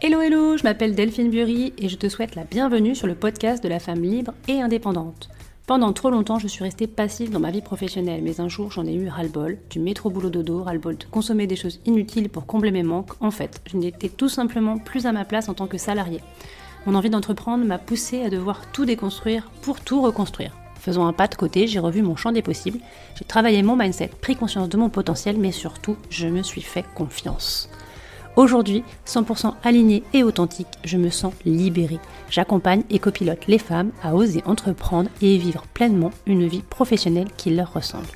Hello hello, je m'appelle Delphine Bury et je te souhaite la bienvenue sur le podcast de la femme libre et indépendante. Pendant trop longtemps, je suis restée passive dans ma vie professionnelle, mais un jour j'en ai eu ras-le-bol, du métro boulot dodo, ras-le-bol de consommer des choses inutiles pour combler mes manques. En fait, je n'étais tout simplement plus à ma place en tant que salariée. Mon envie d'entreprendre m'a poussée à devoir tout déconstruire pour tout reconstruire. Faisant un pas de côté, j'ai revu mon champ des possibles, j'ai travaillé mon mindset, pris conscience de mon potentiel, mais surtout, je me suis fait confiance. Aujourd'hui, 100% alignée et authentique, je me sens libérée. J'accompagne et copilote les femmes à oser entreprendre et vivre pleinement une vie professionnelle qui leur ressemble.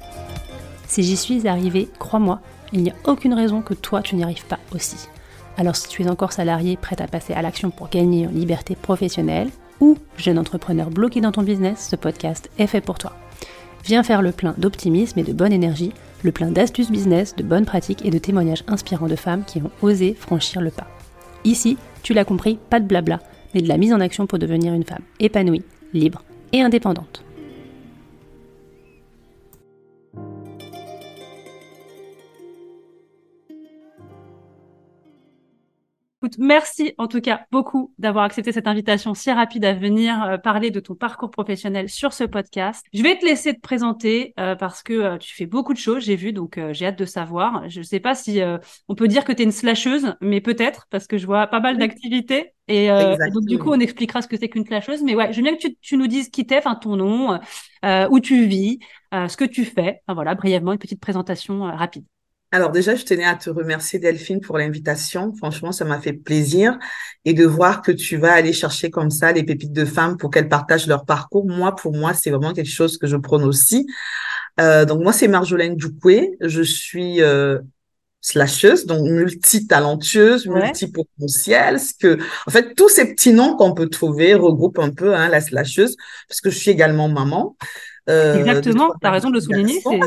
Si j'y suis arrivée, crois-moi, il n'y a aucune raison que toi tu n'y arrives pas aussi. Alors si tu es encore salarié prête à passer à l'action pour gagner en liberté professionnelle, ou jeune entrepreneur bloqué dans ton business, ce podcast est fait pour toi. Viens faire le plein d'optimisme et de bonne énergie le plein d'astuces business, de bonnes pratiques et de témoignages inspirants de femmes qui ont osé franchir le pas. Ici, tu l'as compris, pas de blabla, mais de la mise en action pour devenir une femme épanouie, libre et indépendante. Merci en tout cas beaucoup d'avoir accepté cette invitation si rapide à venir euh, parler de ton parcours professionnel sur ce podcast. Je vais te laisser te présenter euh, parce que euh, tu fais beaucoup de choses, j'ai vu, donc j'ai hâte de savoir. Je ne sais pas si on peut dire que tu es une slasheuse, mais peut-être parce que je vois pas mal d'activités. Et, donc du coup, on expliquera ce que c'est qu'une slasheuse. Mais ouais, je veux bien que tu, tu nous dises qui t'es, enfin ton nom, où tu vis, ce que tu fais. Enfin, voilà, brièvement une petite présentation rapide. Alors déjà, je tenais à te remercier Delphine pour l'invitation. Franchement, ça m'a fait plaisir et de voir que tu vas aller chercher comme ça les pépites de femmes pour qu'elles partagent leur parcours. Moi, pour moi, c'est vraiment quelque chose que je prône aussi. Euh, donc moi, c'est Marjolaine Ducoué. Je suis euh, slasheuse, donc multitalentueuse, ouais. multipotentielle. Ce que, en fait, tous ces petits noms qu'on peut trouver regroupent un peu hein, la slasheuse, parce que je suis également maman. Euh, Exactement, tu as raison de le souligner. On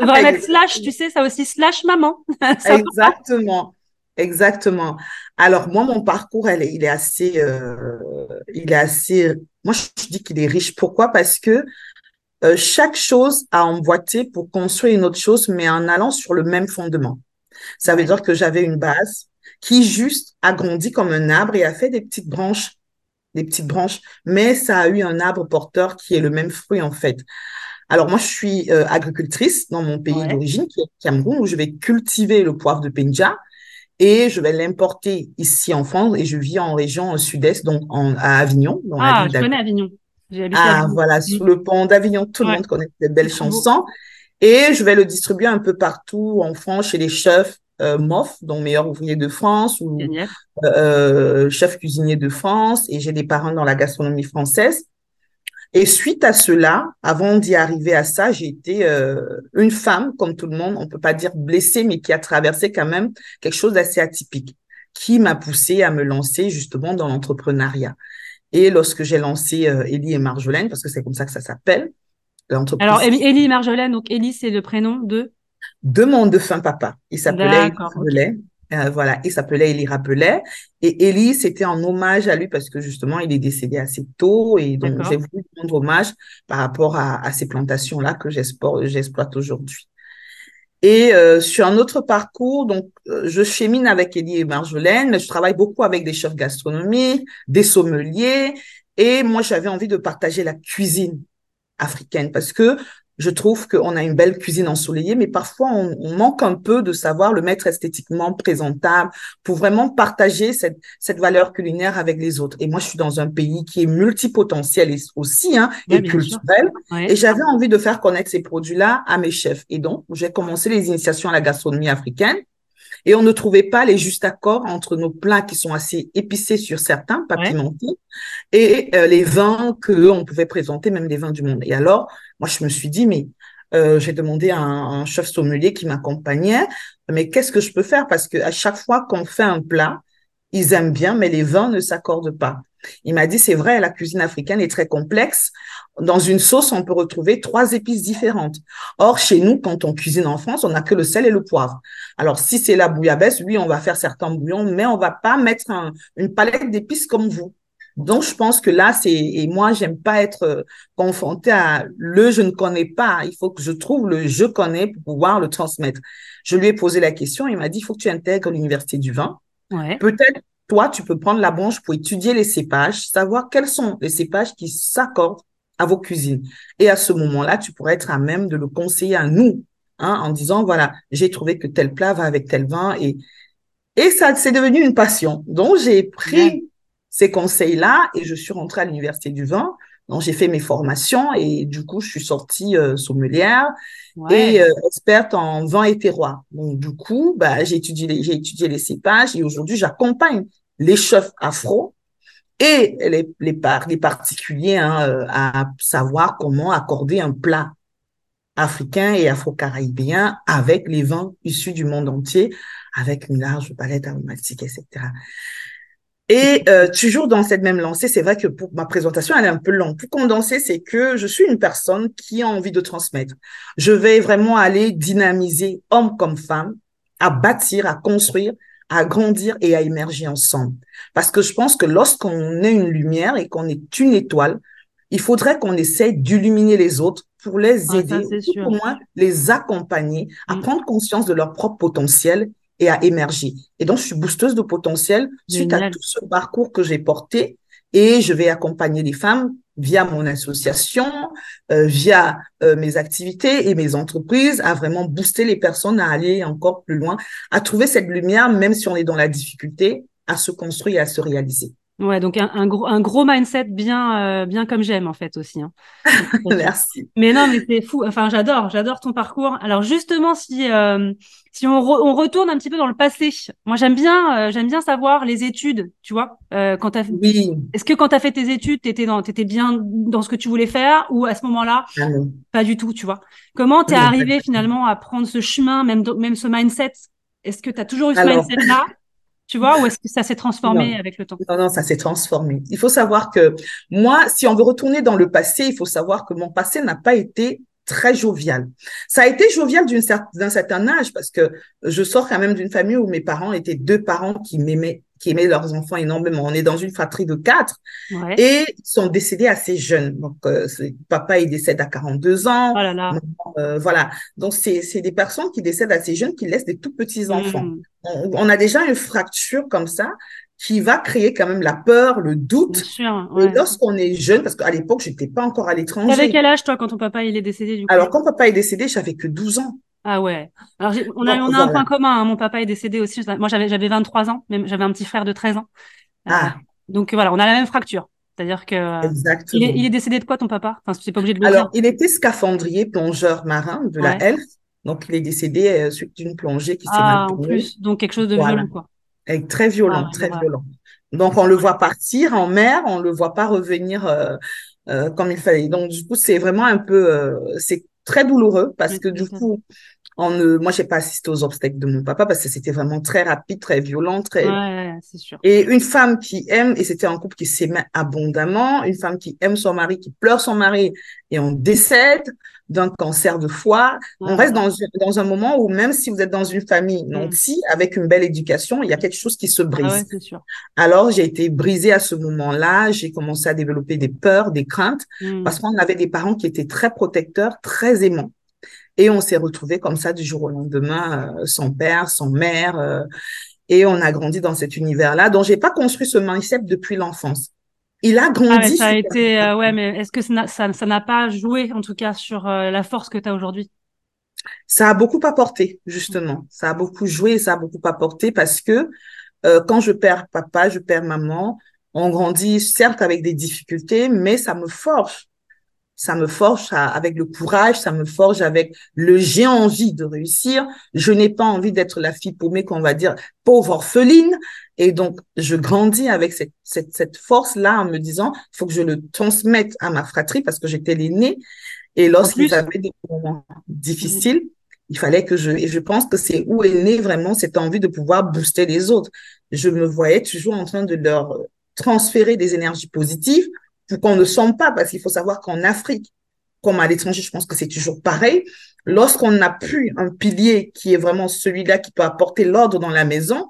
devrait mettre slash, tu sais, ça aussi, slash maman. Exactement. Exactement. Alors moi, mon parcours, elle, il est assez, euh, il est assez. Moi, je dis qu'il est riche. Pourquoi? Parce que euh, chaque chose a emboîté pour construire une autre chose, mais en allant sur le même fondement. Ça veut dire que j'avais une base qui juste a grandi comme un arbre et a fait des petites branches des petites branches, mais ça a eu un arbre porteur qui est le même fruit en fait. Alors moi, je suis euh, agricultrice dans mon pays d'origine, qui est Cameroun, où je vais cultiver le poivre de Penja et je vais l'importer ici en France et je vis en région sud-est, donc à Avignon. ah, je connais Avignon. Ah, Avignon. voilà, sous le pont d'Avignon, tout le monde connaît ces belles chansons. Et je vais le distribuer un peu partout en France chez les chefs, euh, MOF, donc meilleur ouvrier de France, ou euh, chef cuisinier de France, et j'ai des parents dans la gastronomie française. Et suite à cela, avant d'y arriver à ça, j'ai été euh, une femme, comme tout le monde, on peut pas dire blessée, mais qui a traversé quand même quelque chose d'assez atypique, qui m'a poussée à me lancer justement dans l'entrepreneuriat. Et lorsque j'ai lancé euh, Élie et Marjolaine, parce que c'est comme ça que ça s'appelle, l'entreprise. Alors Élie et Marjolaine, donc Élie c'est le prénom de de mon défunt papa. Il s'appelait Élie euh, voilà, il s'appelait Élie Rappelet. Et Élie, c'était en hommage à lui parce que justement, il est décédé assez tôt. Et donc, j'ai voulu rendre hommage par rapport à, ces plantations-là que j'exploite aujourd'hui. Et euh, sur un autre parcours, donc euh, je chemine avec Élie et Marjolaine, mais je travaille beaucoup avec des chefs gastronomiques, des sommeliers, et moi j'avais envie de partager la cuisine africaine parce que je trouve qu'on a une belle cuisine ensoleillée, mais parfois on, manque un peu de savoir le mettre esthétiquement présentable pour vraiment partager cette, cette valeur culinaire avec les autres. Et moi, je suis dans un pays qui est multipotentiel aussi hein, et culturel. Et j'avais envie de faire connaître ces produits-là à mes chefs. Et donc, j'ai commencé les initiations à la gastronomie africaine. Et on ne trouvait pas les justes accords entre nos plats qui sont assez épicés sur certains, pas pimentés, et euh, les vins que on pouvait présenter, même les vins du monde. Et alors, moi, je me suis dit, mais euh, j'ai demandé à un, chef sommelier qui m'accompagnait, mais qu'est-ce que je peux faire? Parce que à chaque fois qu'on fait un plat, ils aiment bien, mais les vins ne s'accordent pas. Il m'a dit, c'est vrai, la cuisine africaine est très complexe. Dans une sauce, on peut retrouver trois épices différentes. Or, chez nous, quand on cuisine en France, on n'a que le sel et le poivre. Alors, si c'est la bouillabaisse, oui, on va faire certains bouillons, mais on va pas mettre une palette d'épices comme vous. Donc, je pense que là, c'est, et moi, j'aime pas être euh, confrontée à le je ne connais pas. Il faut que je trouve le je connais pour pouvoir le transmettre. Je lui ai posé la question. Il m'a dit, il faut que tu intègres l'université du vin. Ouais. Peut-être toi, tu peux prendre la branche pour étudier les cépages, savoir quels sont les cépages qui s'accordent à vos cuisines. Et à ce moment-là, tu pourrais être à même de le conseiller à nous, hein, en disant, voilà, j'ai trouvé que tel plat va avec tel vin et, et ça, c'est devenu une passion. Donc, j'ai pris ces conseils-là et je suis rentrée à l'université du vin. Donc, j'ai fait mes formations et du coup, je suis sortie euh, sommelière et euh, experte en vin et terroir. Donc, du coup, bah, j'ai étudié les, j'ai étudié les cépages et aujourd'hui, j'accompagne les chefs afro et les, les, les particuliers hein, euh, à savoir comment accorder un plat africain et afro-caribéen avec les vins issus du monde entier, avec une large palette aromatique, etc. Et euh, toujours dans cette même lancée, c'est vrai que pour ma présentation, elle est un peu longue. Pour condenser, c'est que je suis une personne qui a envie de transmettre. Je vais vraiment aller dynamiser, homme comme femme, à bâtir, à construire, à grandir et à émerger ensemble. Parce que je pense que lorsqu'on est une lumière et qu'on est une étoile, il faudrait qu'on essaie d'illuminer les autres pour les ah, aider, pour moi, les accompagner à mm. prendre conscience de leur propre potentiel et à émerger. Et donc, je suis boosteuse de potentiel suite à tout ce parcours que j'ai porté et je vais accompagner les femmes via mon association, euh, via euh, mes activités et mes entreprises à vraiment booster les personnes à aller encore plus loin, à trouver cette lumière, même si on est dans la difficulté, à se construire et à se réaliser. Ouais, donc un, un, gros, un gros mindset bien, euh, bien comme j'aime en fait aussi. Hein. Merci. Mais non, mais c'est fou. Enfin, j'adore, j'adore ton parcours. Alors justement, si euh, si on, on retourne un petit peu dans le passé, moi j'aime bien, euh, j'aime bien savoir les études. Tu vois, quand t'as. Oui. Est-ce que quand t'as fait tes études, t'étais dans, t'étais bien dans ce que tu voulais faire, ou à ce moment-là, ah pas du tout, tu vois? Comment t'es arrivé finalement à prendre ce chemin, même même ce mindset? Est-ce que t'as toujours eu ce mindset là tu vois, ou est-ce que ça s'est transformé avec le temps? Non, non, ça s'est transformé. Il faut savoir que moi, si on veut retourner dans le passé, il faut savoir que mon passé n'a pas été très jovial. Ça a été jovial d'un certain âge parce que je sors quand même d'une famille où mes parents étaient deux parents qui m'aimaient qui aimaient leurs enfants énormément. On est dans une fratrie de quatre et ils sont décédés assez jeunes. Donc, euh, papa, il décède à 42 ans. Oh là là. Euh, voilà. Donc, c'est des personnes qui décèdent assez jeunes, qui laissent des tout petits enfants. Mmh. On, on, a déjà une fracture comme ça qui va créer quand même la peur, le doute. Sûr, ouais. Et lorsqu'on est jeune, parce qu'à l'époque, j'étais pas encore à l'étranger. T'avais quel âge, toi, quand ton papa, il est décédé, du coup? Alors, quand papa est décédé, j'avais que 12 ans. Ah ouais. Alors, on a, on a un point commun. Hein. Mon papa est décédé aussi. Moi, j'avais, j'avais 23 ans. Même, j'avais un petit frère de 13 ans. Euh, ah. donc, voilà, on a la même fracture. C'est-à-dire que. Exactement. Il est, il est, décédé de quoi, ton papa? Enfin, c'est pas obligé de le Alors, il était scaphandrier, plongeur marin de la Elf. Donc, il est décédé euh, suite d'une plongée qui s'est ah, en plus. Donc, quelque chose de violent, quoi. Et très violent, ah, très violent. Donc, on le voit partir en mer, on le voit pas revenir euh, euh, comme il fallait. Donc, du coup, c'est vraiment un peu, c'est très douloureux parce que du coup, on ne, moi, j'ai pas assisté aux obstacles de mon papa parce que c'était vraiment très rapide, très violent, très. Ouais, c'est sûr. Et une femme qui aime, et c'était un couple qui s'aimait abondamment, une femme qui aime son mari, qui pleure son mari et on décède d'un cancer de foie. On reste dans, dans un moment où même si vous êtes dans une famille mm. nantie avec une belle éducation, il y a quelque chose qui se ah brise. c'est sûr. Alors, j'ai été brisée à ce moment-là. J'ai commencé à développer des peurs, des craintes, mm. parce qu'on avait des parents qui étaient très protecteurs, très aimants. Et on s'est retrouvés comme ça du jour au lendemain, euh, sans père, sans mère. Euh, et on a grandi dans cet univers-là, dont j'ai pas construit ce mindset depuis l'enfance. Il a grandi. Ah ça a été, euh, ouais, mais est-ce que ça n'a pas joué, en tout cas, sur la force que tu as aujourd'hui? Ça a beaucoup apporté, justement. Ça a beaucoup joué ça a beaucoup apporté parce que quand je perds papa, je perds maman, on grandit certes avec des difficultés, mais ça me forge ça me forge avec le courage, ça me forge avec le j'ai envie de réussir. Je n'ai pas envie d'être la fille paumée qu'on va dire pauvre orpheline. Et donc, je grandis avec cette, cette, cette force-là en me disant, il faut que je le transmette à ma fratrie parce que j'étais l'aînée. Et lorsqu'ils avaient des moments difficiles, il fallait que je, et je pense que c'est où est née vraiment cette envie de pouvoir booster les autres. Je me voyais toujours en train de leur transférer des énergies positives qu'on ne sommes pas, parce qu'il faut savoir qu'en Afrique, comme à l'étranger, je pense que c'est toujours pareil. Lorsqu'on n'a plus un pilier qui est vraiment celui-là qui peut apporter l'ordre dans la maison,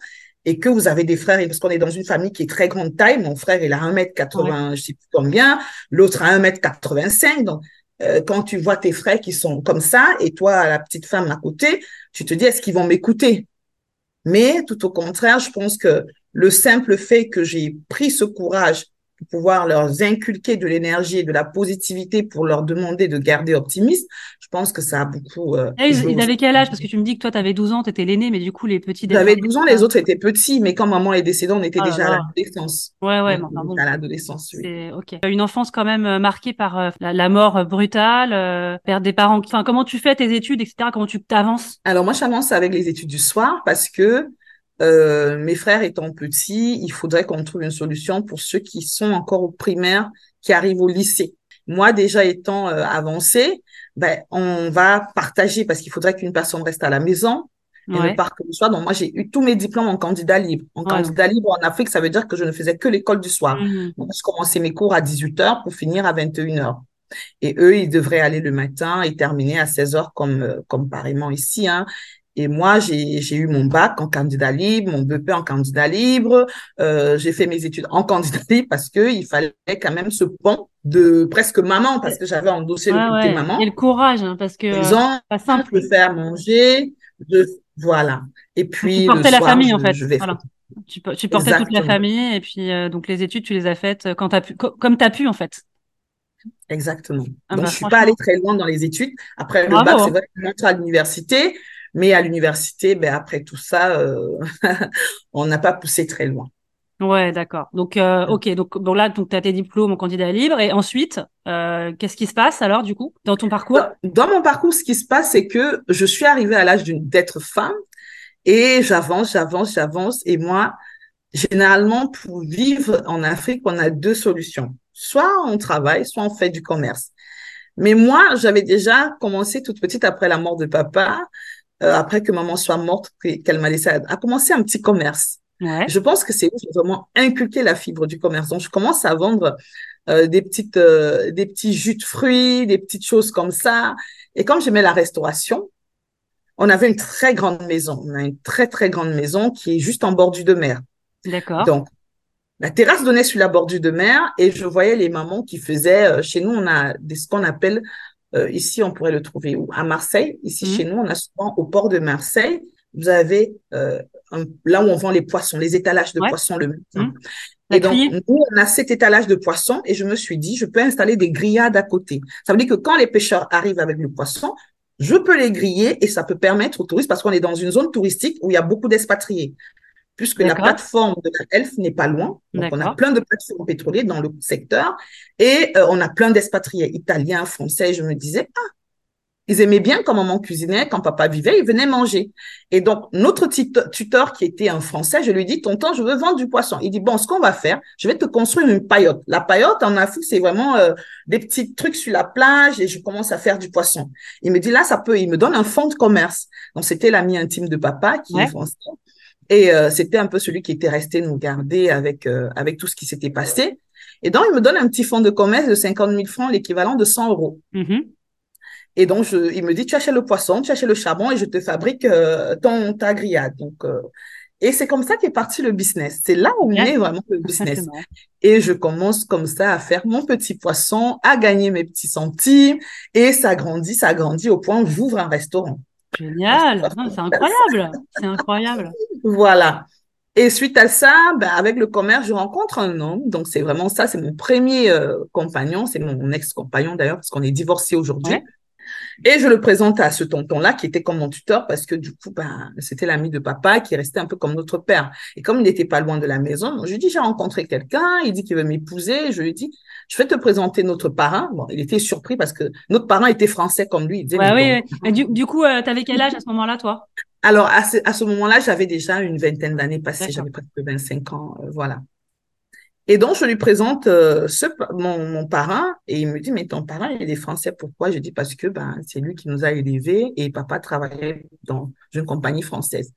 et que vous avez des frères, parce qu'on est dans une famille qui est très grande taille, mon frère, il a 1m80, je sais plus combien, l'autre a 1m85, donc euh, quand tu vois tes frères qui sont comme ça, et toi, la petite femme à côté, tu te dis, est-ce qu'ils vont m'écouter? Mais tout au contraire, je pense que le simple fait que j'ai pris ce courage pour pouvoir leur inculquer de l'énergie et de la positivité pour leur demander de garder optimiste, je pense que ça a beaucoup. Euh, ils, avaient quel âge? Parce que tu me dis que toi, tu avais 12 ans, tu étais l'aîné, mais du coup, les petits. J'avais 12 ans, les autres étaient petits, mais quand maman est décédée, on était ah déjà à l'adolescence. Ouais, ouais, à l'adolescence. Oui. ok. Une enfance quand même euh, marquée par euh, la, mort brutale, euh, perdre des parents. Enfin, comment tu fais tes études, etc. Comment tu t'avances? Alors moi, j'avance avec les études du soir parce que euh, mes frères étant petits, il faudrait qu'on trouve une solution pour ceux qui sont encore au primaire, qui arrivent au lycée. Moi, déjà étant euh, avancée, ben, on va partager parce qu'il faudrait qu'une personne reste à la maison et ne parte le soir. Donc, moi, j'ai eu tous mes diplômes en candidat libre. En candidat libre en Afrique, ça veut dire que je ne faisais que l'école du soir. Mmh. Donc, je commençais mes cours à 18 heures pour finir à 21 heures. Et eux, ils devraient aller le matin et terminer à 16 heures comme, euh, comme pareillement ici. Hein. Et moi, j'ai eu mon bac en candidat libre, mon BP en candidat libre. Euh, j'ai fait mes études en candidat libre parce que il fallait quand même ce pont de presque maman parce que j'avais endossé le côté maman. Et le courage, hein, parce que euh, pas simple. de faire manger, de voilà. Et puis tu portais la famille en fait. voilà. Tu, tu portais toute la famille et puis euh, donc les études tu les as faites quand as pu, comme tu as pu en fait. Exactement. Ah donc bah, je suis pas allée très loin dans les études. Après le bac, c'est vrai que je à l'université. Mais à l'université, ben, après tout ça, euh, on n'a pas poussé très loin. Ouais, d'accord. Donc, euh, ok. Donc, bon là, donc, tu as tes diplômes en candidat libre. Et ensuite, euh, qu'est-ce qui se passe alors, du coup, dans ton parcours? Dans, mon parcours, ce qui se passe, c'est que je suis arrivée à l'âge d'être femme et j'avance, j'avance, j'avance. Et moi, généralement, pour vivre en Afrique, on a deux solutions. Soit on travaille, soit on fait du commerce. Mais moi, j'avais déjà commencé toute petite après la mort de papa euh, après que maman soit morte, qu'elle m'a laissé à, commencer un petit commerce. Je pense que c'est où j'ai vraiment inculqué la fibre du commerce. Donc, je commence à vendre euh, des petites, euh, des petits jus de fruits, des petites choses comme ça. Et comme j'aimais la restauration, on avait une très grande maison. On a une très, très grande maison qui est juste en bordure de mer. D'accord. Donc, la terrasse donnait sur la bordure de mer et je voyais les mamans qui faisaient, chez nous, on a des, ce qu'on appelle euh, ici, on pourrait le trouver où? À Marseille. Ici, mmh. chez nous, on a souvent au port de Marseille, vous avez euh, là où on vend les poissons, les étalages de poissons le matin. Mmh. Et donc, nous, on a cet étalage de poissons et je me suis dit, je peux installer des grillades à côté. Ça veut dire que quand les pêcheurs arrivent avec le poisson, je peux les griller et ça peut permettre aux touristes, parce qu'on est dans une zone touristique où il y a beaucoup d'expatriés puisque la plateforme de la Elf n'est pas loin. Donc, on a plein de plateformes pétrolières dans le secteur et euh, on a plein d'expatriés italiens, français. Je me disais, ah, ils aimaient bien quand maman cuisinait, quand papa vivait, ils venaient manger. Et donc, notre tuteur qui était un Français, je lui dis, tonton, je veux vendre du poisson. Il dit, bon, ce qu'on va faire, je vais te construire une paillote. La paillote, en Afrique, c'est vraiment euh, des petits trucs sur la plage et je commence à faire du poisson. Il me dit, là, ça peut, il me donne un fonds de commerce. Donc, c'était l'ami intime de papa qui est français. Et euh, c'était un peu celui qui était resté nous garder avec, euh, avec tout ce qui s'était passé. Et donc, il me donne un petit fonds de commerce de 50 000 francs, l'équivalent de 100 euros. Mm-hmm. Et donc, je, il me dit, tu achètes le poisson, tu achètes le charbon et je te fabrique euh, ton, ta grillade. Donc, et c'est comme ça qu'est parti le business. C'est là où est vraiment le business. Et je commence comme ça à faire mon petit poisson, à gagner mes petits centimes. Et ça grandit, ça grandit au point où j'ouvre un restaurant. Génial, c'est incroyable, c'est incroyable. Voilà. Et suite à ça, ben, avec le commerce, je rencontre un homme. Donc, c'est vraiment ça, c'est mon premier euh, compagnon, c'est mon ex-compagnon d'ailleurs, parce qu'on est divorcés aujourd'hui. Et je le présente à ce tonton-là qui était comme mon tuteur parce que du coup, ben, c'était l'ami de papa qui restait un peu comme notre père. Et comme il n'était pas loin de la maison, je lui dis, j'ai rencontré quelqu'un, il dit qu'il veut m'épouser. Je lui dis, je vais te présenter notre parrain. Bon, il était surpris parce que notre parrain était français comme lui. Il disait, oui, oui. Du, du, coup, euh, tu avais quel âge à ce moment-là, toi? Alors, à ce, à ce moment-là, j'avais déjà une vingtaine d'années passées, j'avais presque 25 ans, euh, voilà. Et donc, je lui présente euh, ce, mon, mon, parrain et il me dit, mais ton parrain, il est français, pourquoi? Je dis, parce que ben, c'est lui qui nous a élevés et papa travaillait dans une compagnie française.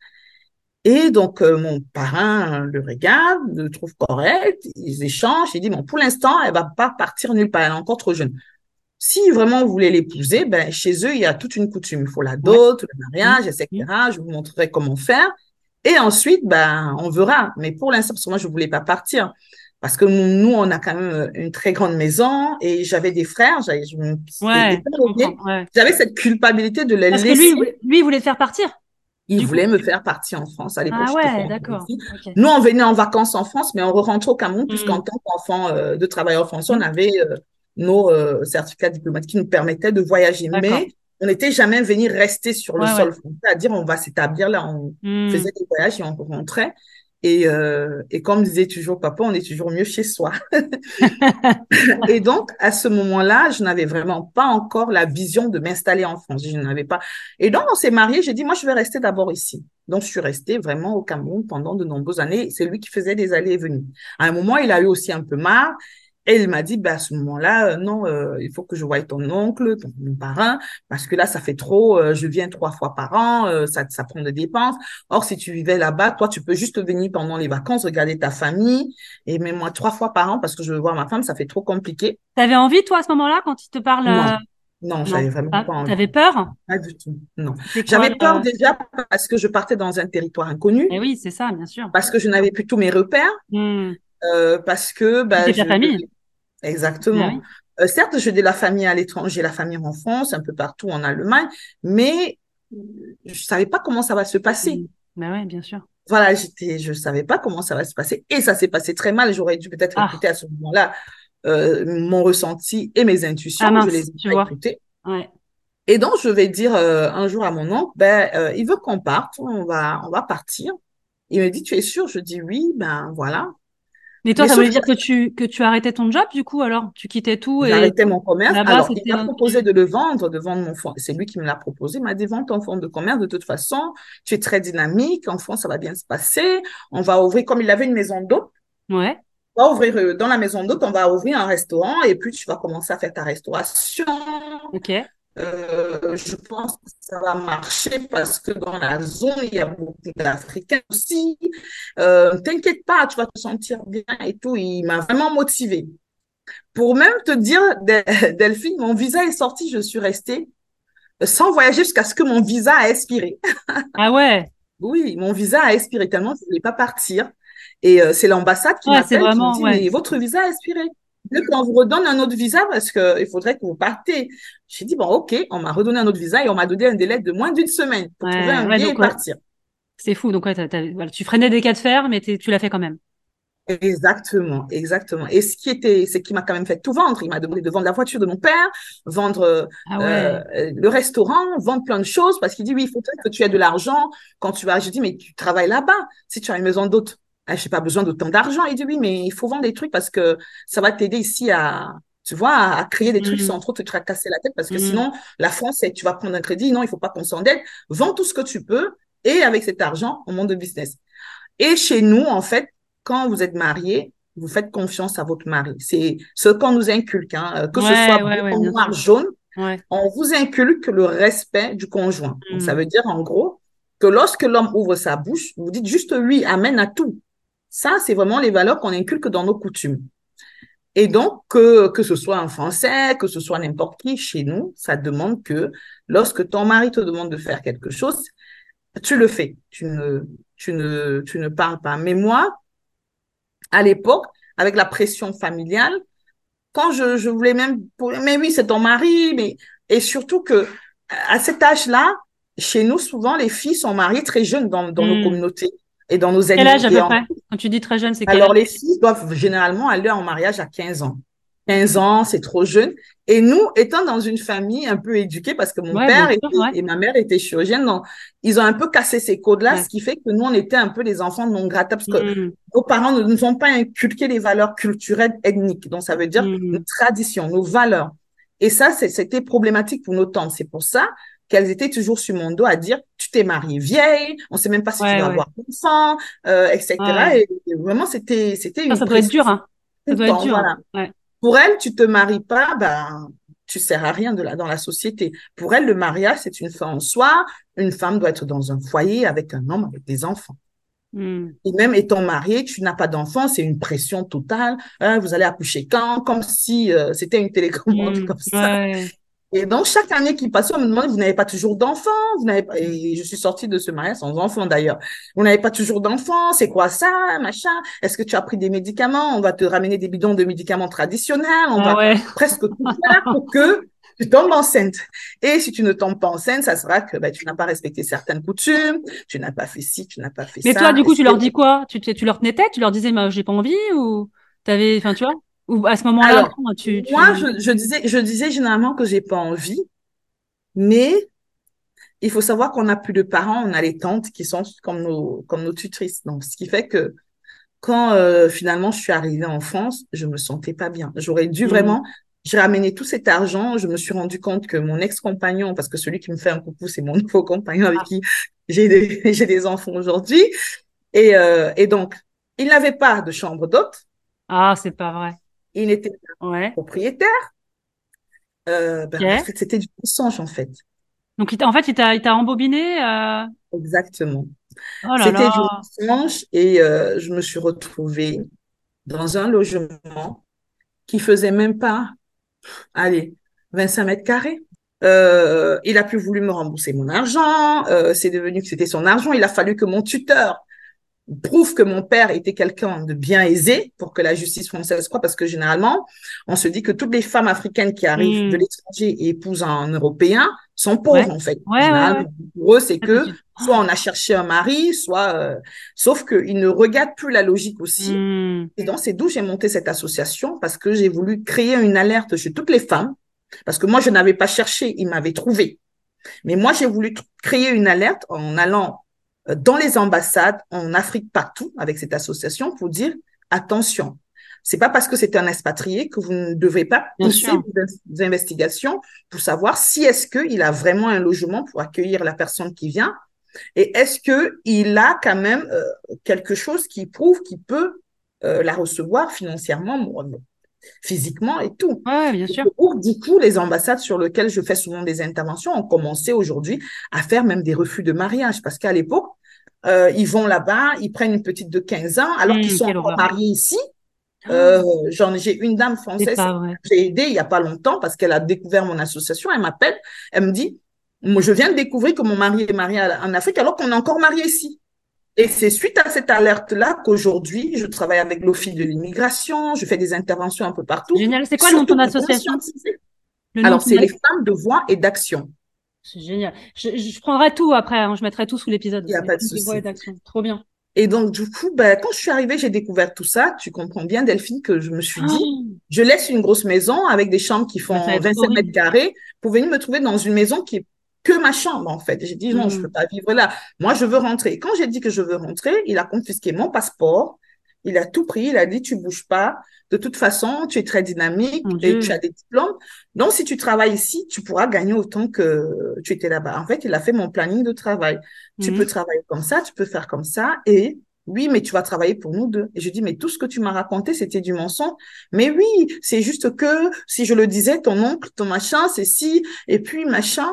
Et donc, euh, mon parrain le regarde, le trouve correct, ils échangent, il dit, bon, pour l'instant, elle va pas partir nulle part, elle est encore trop jeune. Si vraiment vous voulez l'épouser, ben, chez eux, il y a toute une coutume. Il faut la dot, le mariage, etc. Je vous montrerai comment faire. Et ensuite, ben, on verra. Mais pour l'instant, parce que moi, je voulais pas partir. Parce que nous, on a quand même euh, une très grande maison et j'avais des frères. J'avais ouais, cette culpabilité de les Parce laisser. Que lui, lui, il voulait te faire partir. Il voulait me faire partir en France. À l'époque, ah ouais, d'accord. Nous, on venait en vacances en France, mais on rentrait au Cameroun, puisqu'en hmm. tant qu'enfant euh, de travailleur français, on hmm. avait euh, nos euh, certificats diplomatiques qui nous permettaient de voyager. Mais on n'était jamais venu rester sur le sol français, c'est-à-dire on va s'établir là, on hmm. faisait des voyages et on rentrait. Et, euh, et comme disait toujours papa, on est toujours mieux chez soi. et donc, à ce moment-là, je n'avais vraiment pas encore la vision de m'installer en France. Je n'avais pas. Et donc, on s'est mariés. J'ai dit, moi, je vais rester d'abord ici. Donc, je suis restée vraiment au Cameroun pendant de nombreuses années. C'est lui qui faisait des allées et venues. À un moment, il a eu aussi un peu marre. Et il m'a dit, bah, à ce moment-là, euh, non, euh, il faut que je voie ton oncle, ton, parrain, parce que là, ça fait trop, euh, je viens trois fois par an, ça, ça prend des dépenses. Or, si tu vivais là-bas, toi, tu peux juste venir pendant les vacances, regarder ta famille, et même moi, trois fois par an, parce que je veux voir ma femme, ça fait trop compliqué. Tu avais envie, toi, à ce moment-là, quand il te parle Non, non, j'avais vraiment ah, pas envie. avais peur? Pas du tout, non. J'avais peur déjà parce que je partais dans un territoire inconnu. Et eh oui, c'est ça, bien sûr. Parce que je n'avais plus tous mes repères. Hmm. parce que... Bah, ta famille Exactement. Euh, certes, j'ai de la famille à l'étranger, la famille en France, un peu partout en Allemagne, mais je savais pas comment ça va se passer. Ben ouais, bien sûr. Voilà, j'étais, je savais pas comment ça va se passer et ça s'est passé très mal. J'aurais dû peut-être ah. écouter à ce moment-là euh, mon ressenti et mes intuitions. Ah je les ai écoutées. Ouais. Et donc, je vais dire euh, un jour à mon oncle, ben, euh, il veut qu'on parte, on va, on va partir. Il me dit, tu es sûr? Je dis oui, ben voilà. Mais toi, ça veut dire que tu, que tu arrêtais ton job, du coup, alors? Tu quittais tout et... J'arrêtais mon commerce. Alors, il m'a proposé de le vendre, de vendre mon fonds. C'est lui qui me l'a proposé. Il m'a dit, vends ton fonds de commerce. De toute façon, tu es très dynamique. En France, ça va bien se passer. On va ouvrir, comme il avait une maison d'hôte. Ouais. On va ouvrir, euh, dans la maison d'hôte, on va ouvrir un restaurant et puis tu vas commencer à faire ta restauration. OK. Euh, je pense que ça va marcher parce que dans la zone, il y a beaucoup d'Africains aussi. Euh, T'inquiète pas, tu vas te sentir bien et tout. Il m'a vraiment motivé. Pour même te dire, Delphine, mon visa est sorti, je suis restée sans voyager jusqu'à ce que mon visa a expiré. ah ouais? Oui, mon visa a expiré tellement que je ne voulais pas partir. Et euh, c'est l'ambassade qui m'a m'appelle, qui me dit, mais votre visa a expiré qu'on vous redonne un autre visa parce qu'il faudrait que vous partez. J'ai dit, bon, OK, on m'a redonné un autre visa et on m'a donné un délai de moins d'une semaine pour trouver un billet et partir. C'est fou. Donc, tu freinais des cas de fer, mais tu l'as fait quand même. Exactement, exactement. Et ce qui était, c'est qui m'a quand même fait tout vendre. Il m'a demandé de vendre la voiture de mon père, vendre ah euh, le restaurant, vendre plein de choses parce qu'il dit oui, il faut que tu aies de l'argent quand tu vas. Je dis mais tu travailles là-bas. Si tu as une maison d'hôte, ah, je n'ai pas besoin d'autant d'argent. Il dit oui, mais il faut vendre des trucs parce que ça va t'aider ici à, tu vois, à, créer des trucs mm. sans trop te tracasser la tête parce que mm. sinon, la France, tu vas prendre un crédit. Non, il faut pas qu'on s'endette. Vends tout ce que tu peux et avec cet argent, on monte de business. Et chez nous, en fait, quand vous êtes marié, vous faites confiance à votre mari. C'est ce qu'on nous inculque, hein, euh, que ce soit en noir, jaune, on vous inculque le respect du conjoint. ça mm. veut dire, en gros, que lorsque l'homme ouvre sa bouche, vous dites juste oui, amène à tout. Ça, c'est vraiment les valeurs qu'on inculque dans nos coutumes. Et donc, que, que ce soit en français, que ce soit n'importe qui, chez nous, ça demande que lorsque ton mari te demande de faire quelque chose, tu le fais. Tu ne, tu ne, tu ne parles pas. Mais moi, à l'époque, avec la pression familiale, quand je, je voulais même, mais oui, c'est ton mari, mais, et surtout que, à cet âge-là, chez nous, souvent, les filles sont mariées très jeunes dans, dans nos hmm. communautés et dans nos Quel âge à peu près? Quand tu dis très jeune, c'est quel Alors, les filles doivent généralement aller en mariage à 15 ans. 15 ans, c'est trop jeune. Et nous, étant dans une famille un peu éduquée, parce que mon père et ma mère étaient chirurgiennes, donc, ils ont un peu cassé ces codes-là, ce qui fait que nous, on était un peu les enfants de non grata, parce que mm. nos parents ne nous ont pas inculqué les valeurs culturelles ethniques. Donc, ça veut dire mm. nos traditions, nos valeurs. Et ça, c'était problématique pour nos tantes. C'est pour ça qu'elles étaient toujours sur mon dos à dire tu t'es mariée vieille, on sait même pas si tu vas avoir enfant, euh, etc. Et, vraiment c'était c'était une ça, doit être dur hein. Ça doit être dur. Hein. Pour elle, tu te maries pas, ben tu sers à rien de là dans la société. Pour elle, le mariage c'est une fin en soi. Une femme doit être dans un foyer avec un homme avec des enfants. Hmm. Et même étant mariée, tu n'as pas d'enfant, c'est une pression totale. Hein, vous allez accoucher quand? Comme si euh, c'était une télécommande hmm. comme ça. Et donc, chaque année qui passait, on me demandait, vous n'avez pas toujours d'enfants? Vous n'avez pas... Et je suis sortie de ce mariage sans enfant d'ailleurs. Vous n'avez pas toujours d'enfants? C'est quoi ça? Machin. Est-ce que tu as pris des médicaments? On va te ramener des bidons de médicaments traditionnels. On ah va presque tout faire pour que tu tombes enceinte. Et si tu ne tombes pas enceinte, ça sera que ben, tu n'as pas respecté certaines coutumes, tu n'as pas fait ci, tu n'as pas fait ça. Mais toi, du coup, tu leur dis quoi? Tu, tu leur tenais tête? Tu leur disais, j'ai pas envie ou t'avais, enfin, tu vois? Ou à ce moment-là, tu, Moi, je, je, disais, je disais généralement que j'ai pas envie, mais il faut savoir qu'on n'a plus de parents, on a les tantes qui sont comme nos, comme nos tutrices. Donc, ce qui fait que quand euh, finalement je suis arrivée en France, je me sentais pas bien. J'aurais dû mmh. vraiment, j'ai ramené tout cet argent. Je me suis rendu compte que mon ex-compagnon, parce que celui qui me fait un coucou, c'est mon nouveau compagnon avec ah. qui j'ai des, j'ai des enfants aujourd'hui. Et, euh, et donc, il n'avait pas de chambre d'hôte. Ah, c'est pas vrai. Il n'était pas propriétaire. Euh, ben, c'était du mensonge, en fait. Donc, en fait, il t'a, embobiné. Euh... Exactement. Oh C'était dimanche et euh, je me suis retrouvée dans un logement qui faisait même pas, allez, 25 mètres carrés. Euh, il a plus voulu me rembourser mon argent. Euh, c'est devenu que c'était son argent. Il a fallu que mon tuteur prouve que mon père était quelqu'un de bien aisé pour que la justice française croit, parce que généralement, on se dit que toutes les femmes africaines qui arrivent de hmm. l'étranger et épousent un Européen sont pauvres, en fait. pour eux, c'est que soit on a cherché un mari, soit... Euh... Sauf qu'ils ne regardent plus la logique aussi. Hmm. Et donc, c'est d'où j'ai monté cette association, parce que j'ai voulu créer une alerte chez toutes les femmes, parce que moi, je n'avais pas cherché, ils m'avaient trouvé. Mais moi, j'ai voulu créer une alerte en allant dans les ambassades en Afrique partout avec cette association pour dire attention. C'est pas parce que c'est un expatrié que vous ne devez pas pousser des investigations pour savoir si est-ce qu'il a vraiment un logement pour accueillir la personne qui vient et est-ce que il a quand même euh, quelque chose qui prouve qu'il peut euh, la recevoir financièrement, physiquement et tout. Ouais, bien sûr. du coup, les ambassades sur lesquelles je fais souvent des interventions ont commencé aujourd'hui à faire même des refus de mariage parce qu'à l'époque, euh, ils vont là-bas, ils prennent une petite de 15 ans alors qu'ils mmh, sont encore mariés ici. Ah. Euh, j'ai une dame française j'ai aidé il y a pas longtemps parce qu'elle a découvert mon association. Elle m'appelle, elle me dit, moi je viens de découvrir que mon mari est marié en Afrique alors qu'on est encore marié ici. Et c'est suite à cette alerte-là qu'aujourd'hui, je travaille avec l'Office de l'immigration, je fais des interventions un peu partout. Génial. C'est quoi le nom de ton association Alors, c'est les femmes de voix et d'action. C'est génial. Je, prendrai tout après, hein. je mettrai tout sous l'épisode. Il n'y a pas de souci. Trop bien. Et donc, du coup, ben, quand je suis arrivée, j'ai découvert tout ça. Tu comprends bien, Delphine, que je me suis dit, oh. je laisse une grosse maison avec des chambres qui font 27 mètres carrés pour venir me trouver dans une maison qui est que ma chambre, en fait. J'ai dit, non, je ne mm. peux pas vivre là. Moi, je veux rentrer. quand j'ai dit que je veux rentrer, il a confisqué mon passeport. Il a tout pris. Il a dit, tu bouges pas. De toute façon, tu es très dynamique et tu as des diplômes. Donc, si tu travailles ici, tu pourras gagner autant que tu étais là-bas. En fait, il a fait mon planning de travail. Tu mm. peux travailler comme ça, tu peux faire comme ça et oui, mais tu vas travailler pour nous deux. Et je dis, mais tout ce que tu m'as raconté, c'était du mensonge. Mais oui, c'est juste que si je le disais, ton oncle, ton machin, c'est si, et puis machin.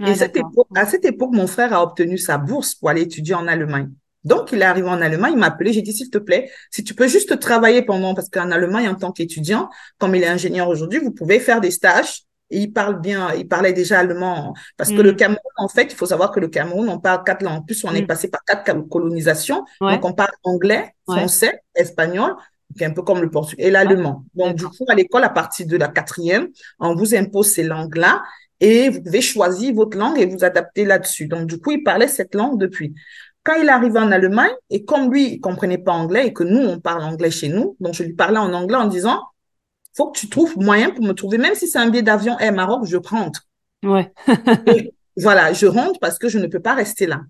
Ah, et cette époque, à cette époque, mon frère a obtenu sa bourse pour aller étudier en Allemagne. Donc, il est arrivé en Allemagne, il m'a appelé, j'ai dit, s'il te plaît, si tu peux juste travailler pendant, parce qu'en Allemagne, en tant qu'étudiant, comme il est ingénieur aujourd'hui, vous pouvez faire des stages. Et il parle bien, il parlait déjà allemand. Parce que le mm. Cameroun, en fait, il faut savoir que le Cameroun, on parle quatre langues. En plus, on est mm. passé par quatre colonisations. Donc, on parle anglais, français, espagnol, un peu comme le portugais, et l'allemand. Donc, du coup, à l'école, à partir de la quatrième, on vous impose ces langues-là et vous pouvez choisir votre langue et vous adapter là-dessus. Donc, du coup, il parlait cette langue depuis. Quand il arrive en Allemagne, et comme lui, il comprenait pas anglais et que nous, on parle anglais chez nous, donc je lui parlais en anglais en disant, faut que tu trouves moyen pour me trouver, même si c'est un billet d'avion Air Maroc, je rentre. Ouais. voilà, je rentre parce que je ne peux pas rester là.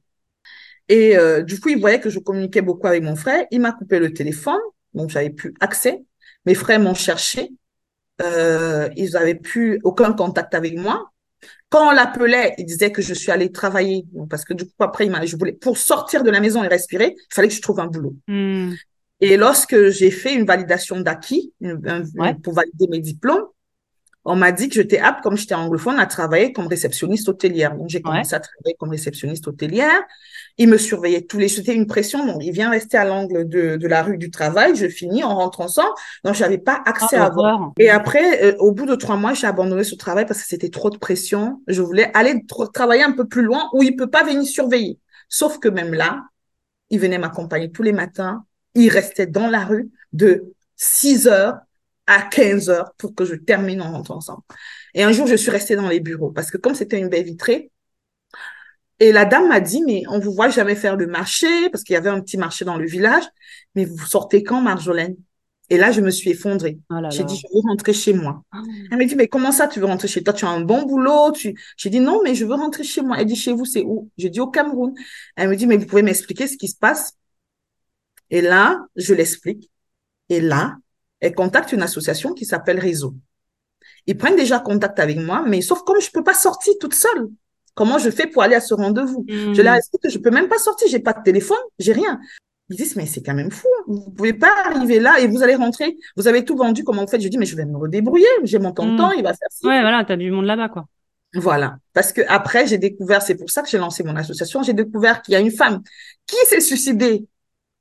Et euh, du coup, il voyait que je communiquais beaucoup avec mon frère. Il m'a coupé le téléphone, donc j'avais plus accès. Mes frères m'ont cherché. Euh, ils n'avaient plus aucun contact avec moi. Quand on l'appelait, il disait que je suis allée travailler. Parce que du coup, après, il je voulais, pour sortir de la maison et respirer, il fallait que je trouve un boulot. Hmm. Et lorsque j'ai fait une validation d'acquis pour valider mes diplômes, on m'a dit que j'étais apte, comme j'étais anglophone, à travailler comme réceptionniste hôtelière. Donc, j'ai commencé à travailler comme réceptionniste hôtelière. Il me surveillait tous les, c'était une pression. Donc, il vient rester à l'angle de, de la rue du travail. Je finis, on rentre ensemble. Donc, j'avais pas accès ah, à voir. Et après, euh, au bout de trois mois, j'ai abandonné ce travail parce que c'était trop de pression. Je voulais aller travailler un peu plus loin où il peut pas venir surveiller. Sauf que même là, il venait m'accompagner tous les matins. Il restait dans la rue de 6 heures à 15 heures pour que je termine, en rentrant ensemble. Et un jour, je suis restée dans les bureaux parce que comme c'était une baie vitrée, et la dame m'a dit, mais on vous voit jamais faire le marché parce qu'il y avait un petit marché dans le village, mais vous sortez quand, Marjolaine? Et là, je me suis effondrée. Oh J'ai dit, je veux rentrer chez moi. Ah. Elle m'a dit, mais comment ça, tu veux rentrer chez toi? Tu as un bon boulot tu... J'ai dit, non, mais je veux rentrer chez moi. Elle dit, chez vous, c'est où? J'ai dit, au Cameroun. Elle me dit, mais vous pouvez m'expliquer ce qui se passe? Et là, je l'explique. Et là, elle contacte une association qui s'appelle Réseau. Ils prennent déjà contact avec moi, mais sauf comme je peux pas sortir toute seule. Comment je fais pour aller à ce rendez-vous? Je leur hmm. explique que je peux même pas sortir, j'ai pas de téléphone, j'ai rien. Ils disent, mais c'est quand même fou. Hein. Vous pouvez pas arriver là et vous allez rentrer. Vous avez tout vendu, comment vous faites? Je dis, mais je vais me redébrouiller. J'ai mon temps, hmm. il va faire ça. Ouais, voilà, as du monde là-bas, quoi. Voilà. Parce que après, j'ai découvert, c'est pour ça que j'ai lancé mon association, j'ai découvert qu'il y a une femme qui s'est suicidée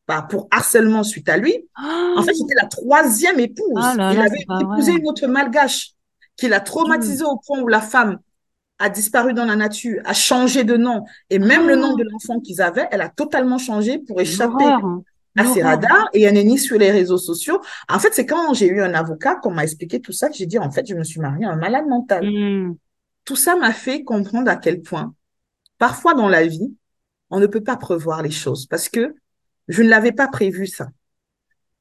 bah, pour harcèlement suite à lui. En fait, j'étais la troisième épouse. Ah il avait épousé une autre malgache qui l'a traumatisé au point où la femme a disparu dans la nature, a changé de nom, et même le nom ah. de l'enfant qu'ils avaient, elle a totalement changé pour échapper à ces radars, et elle est ni sur les réseaux sociaux. En fait, c'est quand j'ai eu un avocat qu'on m'a expliqué tout ça que j'ai dit, en fait, je me suis mariée à un malade mental. Hmm. Tout ça m'a fait comprendre à quel point, parfois dans la vie, on ne peut pas prévoir les choses, parce que je ne l'avais pas prévu ça.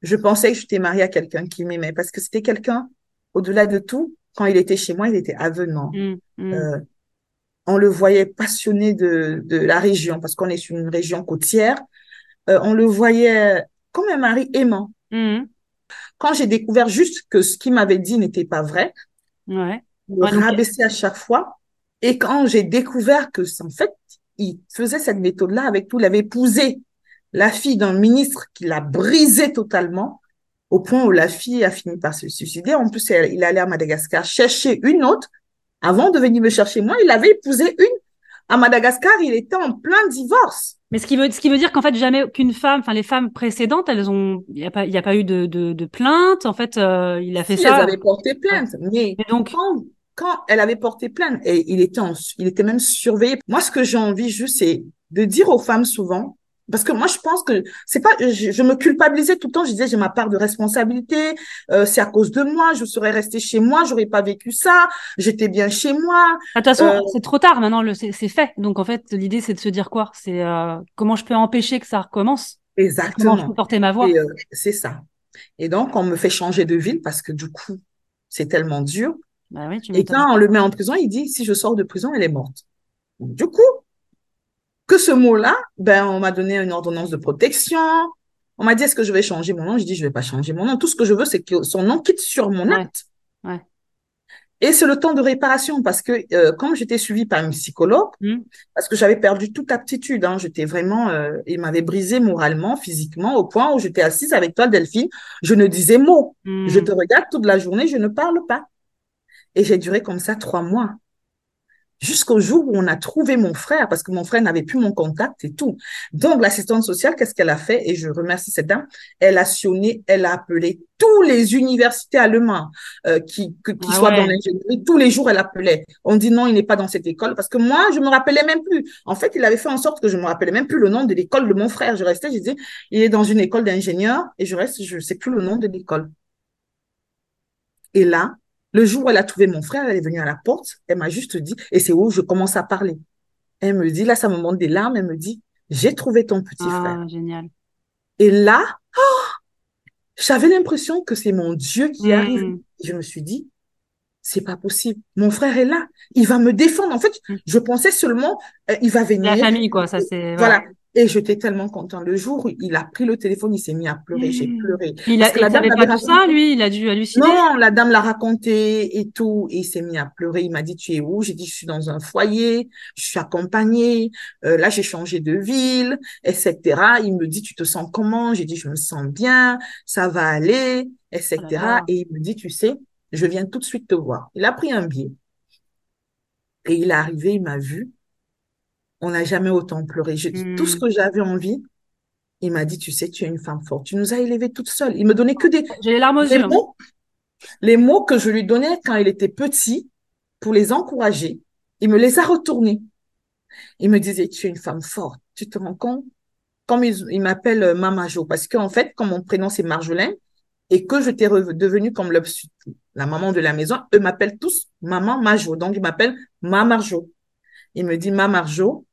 Je pensais que j'étais mariée à quelqu'un qui m'aimait, parce que c'était quelqu'un, au-delà de tout, quand il était chez moi, il était avenant. Mm, mm. Euh, on le voyait passionné de, de la région parce qu'on est sur une région côtière. Euh, on le voyait comme un mari aimant. Mm. Quand j'ai découvert juste que ce qu'il m'avait dit n'était pas vrai, ouais. me rabaissait à chaque fois. Et quand j'ai découvert que, en fait, il faisait cette méthode-là avec tout, il avait épousé la fille d'un ministre qui l'a brisé totalement, au point où la fille a fini par se suicider. En plus, il allé à Madagascar chercher une autre. Avant de venir me chercher moi, il avait épousé une. À Madagascar, il était en plein divorce. Mais ce qui veut, ce qui veut dire qu'en fait, jamais qu'une femme, enfin, les femmes précédentes, elles ont, il n'y a pas, il a pas eu de, de, plainte. En fait, euh, il a fait ça. Elles avaient porté plainte. Mais, donc, quand, quand elle avait porté plainte, et il était il était même surveillé. Moi, ce que j'ai envie juste, c'est de dire aux femmes souvent, parce que moi, je pense que c'est pas, je, me culpabilisais tout le temps. Je disais, j'ai ma part de responsabilité. Euh, c'est à cause de moi. Je serais restée chez moi. J'aurais pas vécu ça. J'étais bien chez moi. De toute façon, euh, c'est trop tard maintenant. C'est fait. Donc en fait, l'idée, c'est de se dire quoi? C'est euh, comment je peux empêcher que ça recommence? Exactement. Comment je peux porter ma voix? C'est ça. Et donc, on me fait changer de ville parce que du coup, c'est tellement dur. Bah oui, tu Et quand on le met en prison, il dit, si je sors de prison, elle est morte. Du coup, que ce mot-là, ben, on m'a donné une ordonnance de protection. On m'a dit, est-ce que je vais changer mon nom? Je dis, je vais pas changer mon nom. Tout ce que je veux, c'est que son nom quitte sur mon acte. Et c'est le temps de réparation parce que euh, comme j'étais suivie par une psychologue, mmh. parce que j'avais perdu toute aptitude, hein, j'étais vraiment, euh, il m'avait brisé moralement, physiquement, au point où j'étais assise avec toi, Delphine, je ne disais mot. Mmh. Je te regarde toute la journée, je ne parle pas. Et j'ai duré comme ça trois mois jusqu'au jour où on a trouvé mon frère, parce que mon frère n'avait plus mon contact et tout. Donc, l'assistante sociale, qu'est-ce qu'elle a fait? Et je remercie cette dame. Elle a sionné, elle a appelé tous les universités allemands euh, qui, qui ah soient dans l'ingénierie. Tous les jours, elle appelait. On dit non, il n'est pas dans cette école, parce que moi, je me rappelais même plus. En fait, il avait fait en sorte que je me rappelais même plus le nom de l'école de mon frère. Je restais, je disais, il est dans une école d'ingénieur, et je reste, je ne sais plus le nom de l'école. Et là, le jour où elle a trouvé mon frère, elle est venue à la porte, elle m'a juste dit, et c'est où je commence à parler. Elle me dit, là, ça me monte des larmes, elle me dit, j'ai trouvé ton petit ah, frère. génial. Et là, oh, j'avais l'impression que c'est mon Dieu qui hmm. arrive. Je me suis dit, c'est pas possible. Mon frère est là. Il va me défendre. En fait, hmm. je pensais seulement, euh, il va venir. La famille, quoi. Ça, c'est, voilà. Et j'étais tellement content. Le jour où il a pris le téléphone, il s'est mis à pleurer. J'ai mmh. pleuré. Il, a, il savait pas tout ça, lui? Il a dû halluciner? Non, la dame l'a raconté et tout. Et il s'est mis à pleurer. Il m'a dit, tu es où? J'ai dit, je suis dans un foyer. Je suis accompagnée. Euh, là, j'ai changé de ville, etc. Il me dit, tu te sens comment? J'ai dit, je me sens bien. Ça va aller, etc. et il me dit, tu sais, je viens tout de suite te voir. Il a pris un billet. Et il est arrivé, il m'a vu on n'a jamais autant pleuré. Tout ce hmm. que j'avais envie, il m'a dit, tu sais, tu es une femme forte. Tu nous as élevées toutes seules. Il me donnait que des, les larmes aux yeux. Mots, les mots que je lui donnais quand il était petit pour les encourager. Il me les a retournés. Il me disait, tu es une femme forte. Tu te rends compte? Comme il, m'appelle euh, Jo, parce qu'en fait, comme mon prénom c'est Marjolaine, et que je t'ai devenue comme la maman de la maison, eux m'appellent tous maman Marjo. Donc, ils m'appellent ma Marjo. Il me dit, ma Marjo,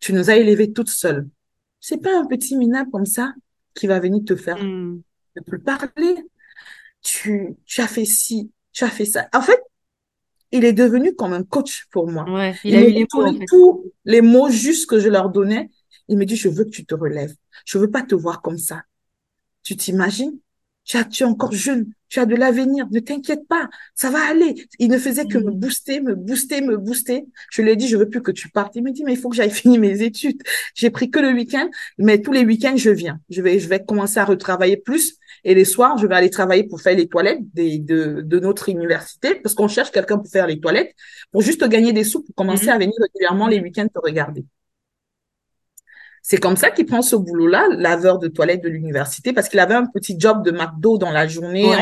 tu nous as élevés toutes seules. C'est pas un petit minable comme ça qui va venir te faire hmm. ne plus parler. Tu, tu as fait ci, tu as fait ça. En fait, il est devenu comme un coach pour moi. Ouais, il, a eu les mots, tous les mots justes que je leur donnais. Il me dit, je veux que tu te relèves. Je veux pas te voir comme ça. Tu t'imagines? Tu, as, tu es encore jeune tu as de l'avenir, ne t'inquiète pas, ça va aller. Il ne faisait que me mm. booster, me booster, me booster. Je lui ai dit, je veux plus que tu partes. Il me dit, mais il faut que j'aille finir mes études. J'ai pris que le week-end, mais tous les week-ends, je viens. Je vais, je vais commencer à retravailler plus. Et les soirs, je vais aller travailler pour faire les toilettes des, de, de notre université, parce qu'on cherche quelqu'un pour faire les toilettes, pour juste gagner des sous, pour commencer mm. à venir régulièrement les week-ends te regarder. C'est comme ça qu'il prend ce boulot-là, laveur de toilettes de l'université, parce qu'il avait un petit job de McDo dans la journée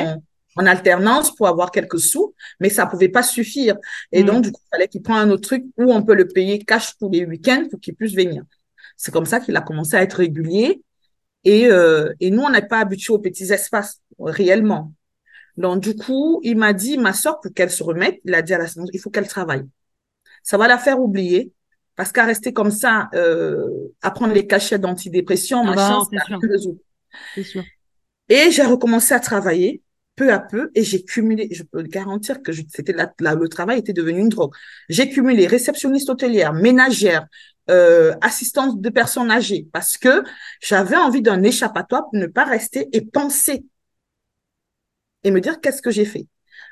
en, alternance pour avoir quelques sous, mais ça pouvait pas suffire. Et donc, mm. du coup, il fallait qu'il prenne un autre truc où on peut le payer cash tous les week-ends pour qu'il puisse venir. C'est comme ça qu'il a commencé à être régulier. Et, euh, et nous, on n'est pas habitués aux petits espaces, réellement. Donc, du coup, il m'a dit, ma soeur, pour qu'elle se remette, il a dit à la séance, il faut qu'elle travaille. Ça va la faire oublier. Parce qu'à rester comme ça, euh, à prendre les cachets d'antidépression, ah machin, bah, c'est sûr. Et j'ai recommencé à travailler peu à peu et j'ai cumulé, je peux garantir que c'était le travail était devenu une drogue. J'ai cumulé réceptionniste hôtelière, ménagère, euh, assistante de personnes âgées parce que j'avais envie d'un échappatoire pour ne pas rester et penser et me dire qu'est-ce que j'ai fait.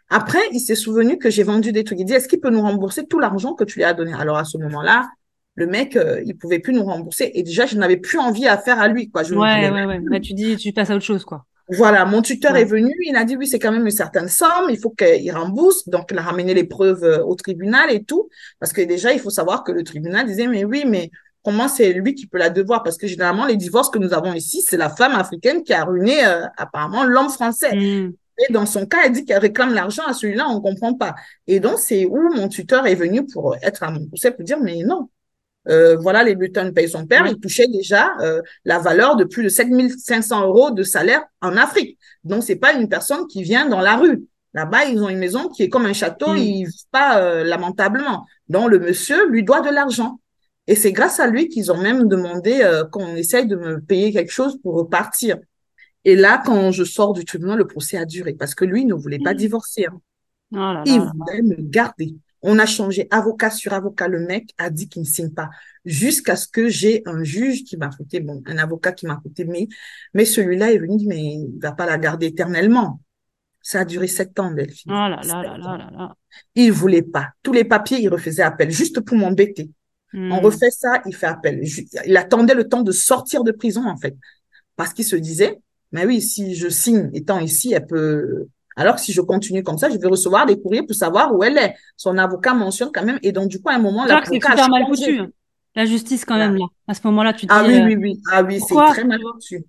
Après, il s'est souvenu que j'ai vendu des trucs. Il dit, est-ce qu'il peut nous rembourser tout l'argent que tu lui as donné? Alors, à ce moment-là, le mec, euh, il pouvait plus nous rembourser. Et déjà, je n'avais plus envie à faire à lui, quoi. Je ouais, ouais, ouais. Bah, tu dis, tu passes à autre chose, quoi. Voilà, mon tuteur est venu, il a dit oui, c'est quand même une certaine somme, il faut qu'il rembourse. Donc, il a ramené les preuves euh, au tribunal et tout. Parce que déjà, il faut savoir que le tribunal disait, mais oui, mais comment c'est lui qui peut la devoir Parce que généralement, les divorces que nous avons ici, c'est la femme africaine qui a ruiné euh, apparemment l'homme français. Hmm. Et dans son cas, elle dit qu'elle réclame l'argent à celui-là, on ne comprend pas. Et donc, c'est où mon tuteur est venu pour être à mon conseil pour dire, mais non, euh, voilà, les bulletins de paye son père, il touchait déjà euh, la valeur de plus de 7500 euros de salaire en Afrique. Donc, c'est pas une personne qui vient dans la rue. Là-bas, ils ont une maison qui est comme un château, mm. ils vivent pas euh, lamentablement. Donc, le monsieur lui doit de l'argent. Et c'est grâce à lui qu'ils ont même demandé qu'on essaye de me payer quelque chose pour repartir. Et là, quand je sors du tribunal, le procès a duré parce que lui ne voulait pas mm. divorcer. Hein. Oh il voulait me garder. On a changé avocat sur avocat. Le mec a dit qu'il ne signe pas jusqu'à ce que j'ai un juge qui m'a coûté, bon, un avocat qui m'a coûté, mais, mais celui-là est venu, mais il va pas la garder éternellement. Ça a duré sept ans, Delphine. Oh là là là là là Il voulait pas. Tous les papiers, il refaisait appel, juste pour m'embêter. On refait ça, il fait appel. Il attendait le temps de sortir de prison, en fait. Parce qu'il se disait, mais oui, si je signe étant ici, elle peut. Alors que si je continue comme ça, je vais recevoir des courriers pour savoir où elle est. Son avocat mentionne quand même. Et donc, du coup, à un moment, là, c'est super mal foutu. La justice, quand même, là. À ce moment-là, tu te ah, oui, oui, oui. Ah oui, c'est très mal foutu.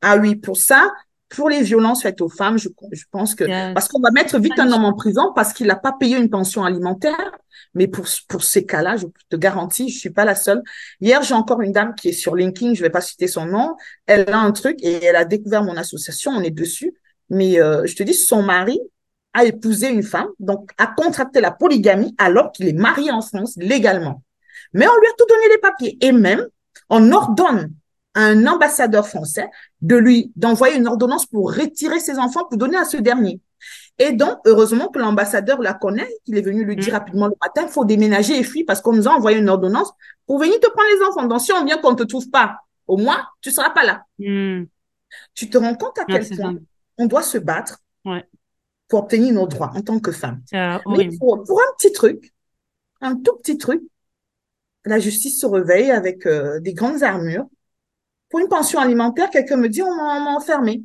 Ah oui, pour ça, pour les violences faites aux femmes, je, je pense que parce qu'on va mettre vite un homme en prison parce qu'il n'a pas payé une pension alimentaire. Mais pour pour ces cas-là, je te garantis, je suis pas la seule. Hier, j'ai encore une dame qui est sur LinkedIn, je vais pas citer son nom. Elle a un truc et elle a découvert mon association. On est dessus. Mais euh, je te dis, son mari a épousé une femme, donc a contracté la polygamie alors qu'il est marié en France légalement. Mais on lui a tout donné les papiers et même on ordonne un ambassadeur français de lui d'envoyer une ordonnance pour retirer ses enfants pour donner à ce dernier. Et donc, heureusement que l'ambassadeur la connaît, qu'il est venu lui dire mm. rapidement le matin, il faut déménager et fuir parce qu'on nous a envoyé une ordonnance pour venir te prendre les enfants. Donc, si on vient qu'on ne te trouve pas, au moins, tu ne seras pas là. Mm. Tu te rends compte à quel point on doit se battre pour obtenir nos droits en tant que femme. Mais pour, pour, un petit truc, un tout petit truc, la justice se réveille avec euh, des grandes armures pour une pension alimentaire, quelqu'un me dit, on m'a enfermé.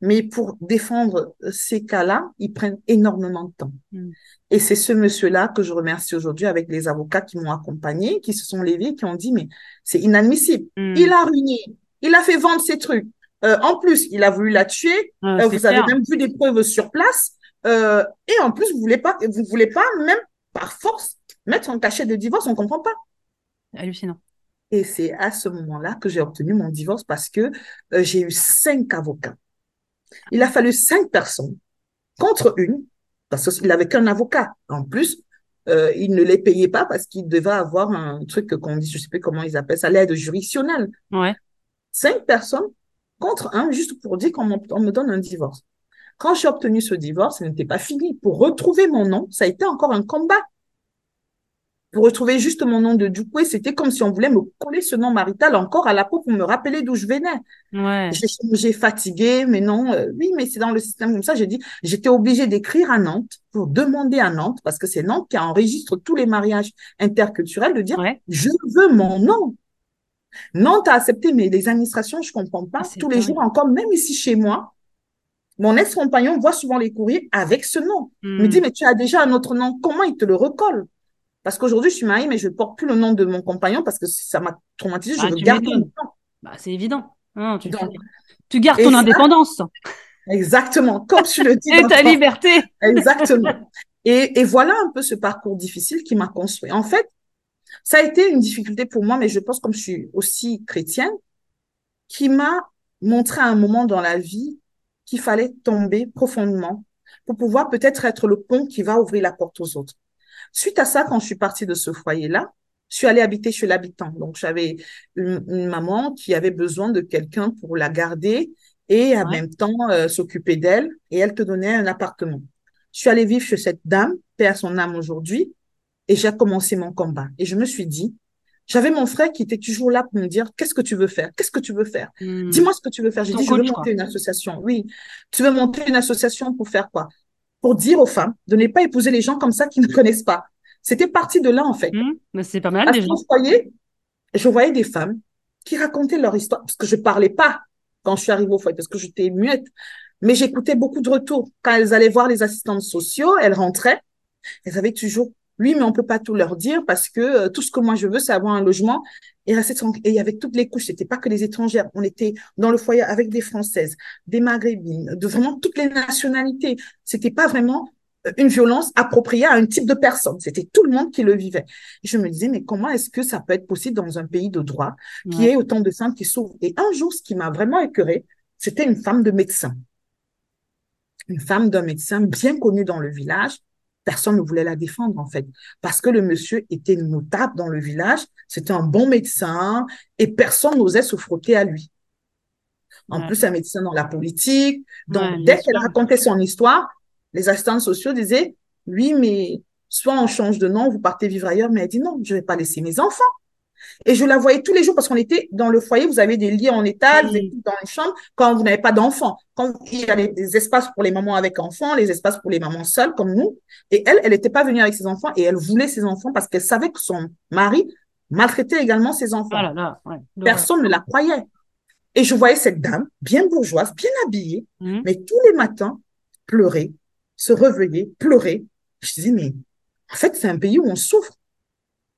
Mais pour défendre ces cas-là, ils prennent énormément de temps. Mm. Et c'est ce monsieur-là que je remercie aujourd'hui avec les avocats qui m'ont accompagné, qui se sont levés, qui ont dit, mais c'est inadmissible. Mm. Il a ruiné, il a fait vendre ses trucs. Euh, en plus, il a voulu la tuer. Euh, vous avez même vu des preuves sur place. Euh, et en plus, vous voulez pas, vous voulez pas même par force mettre un cachet de divorce. On comprend pas. Hallucinant. Et c'est à ce moment-là que j'ai obtenu mon divorce parce que euh, j'ai eu cinq avocats. Il a fallu cinq personnes contre une parce qu'il n'avait qu'un avocat. En plus, euh, il ne les payait pas parce qu'il devait avoir un truc qu'on dit, je sais plus comment ils appellent ça, l'aide juridictionnelle. Ouais. Cinq personnes contre un, juste pour dire qu'on me donne un divorce. Quand j'ai obtenu ce divorce, ce n'était pas fini. Pour retrouver mon nom, ça a été encore un combat. Pour retrouver juste mon nom de Dupoué, c'était comme si on voulait me coller ce nom marital encore à la peau pour me rappeler d'où je venais. Ouais. J'ai fatigué, mais non, euh, oui, mais c'est dans le système comme ça. J'ai dit, j'étais obligée d'écrire à Nantes pour demander à Nantes, parce que c'est Nantes qui enregistre tous les mariages interculturels, de dire, je veux mon nom. Nantes a accepté, mais les administrations, je comprends pas. Ah, Tous les jours encore, même ici chez moi, mon ex-compagnon voit souvent les courriers avec ce nom. Il me hmm. dit, mais tu as déjà un autre nom. Comment il te le recolle? Parce qu'aujourd'hui, je suis mariée, mais je ne porte plus le nom de mon compagnon parce que ça m'a traumatisé. Je ah, veux garder mon nom. Bah, c'est évident. tu, tu, gardes ton indépendance. Exactement, comme tu le dis. et ta liberté. Exactement. Et, et voilà un peu ce parcours difficile qui m'a construit. En fait, ça a été une difficulté pour moi, mais je pense comme je suis aussi chrétienne, qui m'a montré à un moment dans la vie qu'il fallait tomber profondément pour pouvoir peut-être être le pont qui va ouvrir la porte aux autres. Suite à ça, quand je suis partie de ce foyer-là, je suis allée habiter chez l'habitant. Donc, j'avais une, maman qui avait besoin de quelqu'un pour la garder et en même temps euh, s'occuper d'elle et elle te donnait un appartement. Je suis allée vivre chez cette dame, paix à son âme aujourd'hui, et j'ai commencé mon combat. Et je me suis dit, j'avais mon frère qui était toujours là pour me dire qu'est-ce que tu veux faire? Qu'est-ce que tu veux faire? Hmm. Dis-moi ce que tu veux faire. J'ai dit je veux monter une association. Oui, tu veux monter une association pour faire quoi? Pour dire aux femmes de ne pas épouser les gens comme ça qui ne connaissent pas. C'était parti de là en fait. Mais c'est pas mal déjà. Je voyais, je voyais des femmes qui racontaient leur histoire parce que je parlais pas quand je suis arrivée au foyer parce que j'étais muette. Mais j'écoutais beaucoup de retours. Quand elles allaient voir les assistantes sociaux, elles rentraient. Elles avaient toujours oui, mais on peut pas tout leur dire parce que euh, tout ce que moi je veux, c'est avoir un logement et rester tranquille. Et avec toutes les couches, c'était pas que les étrangères. On était dans le foyer avec des Françaises, des Maghrébines, de vraiment toutes les nationalités. C'était pas vraiment euh, une violence appropriée à un type de personne. C'était tout le monde qui le vivait. Et je me disais, mais comment est-ce que ça peut être possible dans un pays de droit qui ait autant de femmes qui s'ouvrent Et un jour, ce qui m'a vraiment écœuré, c'était une femme de médecin. Une femme d'un médecin bien connue dans le village personne ne voulait la défendre, en fait, parce que le monsieur était notable dans le village, c'était un bon médecin et personne n'osait se frotter à lui. En plus, un médecin dans la politique. Donc, dès qu'elle racontait son histoire, les assistants sociaux disaient, oui, mais soit on change de nom, vous partez vivre ailleurs, mais elle dit non, je ne vais pas laisser mes enfants. Et je la voyais tous les jours parce qu'on était dans le foyer, vous avez des lits en étage, dans les chambres, quand vous n'avez pas d'enfants. Quand il y a des espaces pour les mamans avec enfants, les espaces pour les mamans seules comme nous. Et elle, elle n'était pas venue avec ses enfants et elle voulait ses enfants parce qu'elle savait que son mari maltraitait également ses enfants. Ah Personne ne la croyait. Et je voyais cette dame, bien bourgeoise, bien habillée, mmh. mais tous les matins, pleurer, se réveiller, pleurer. Je dis, mais en fait, c'est un pays où on souffre.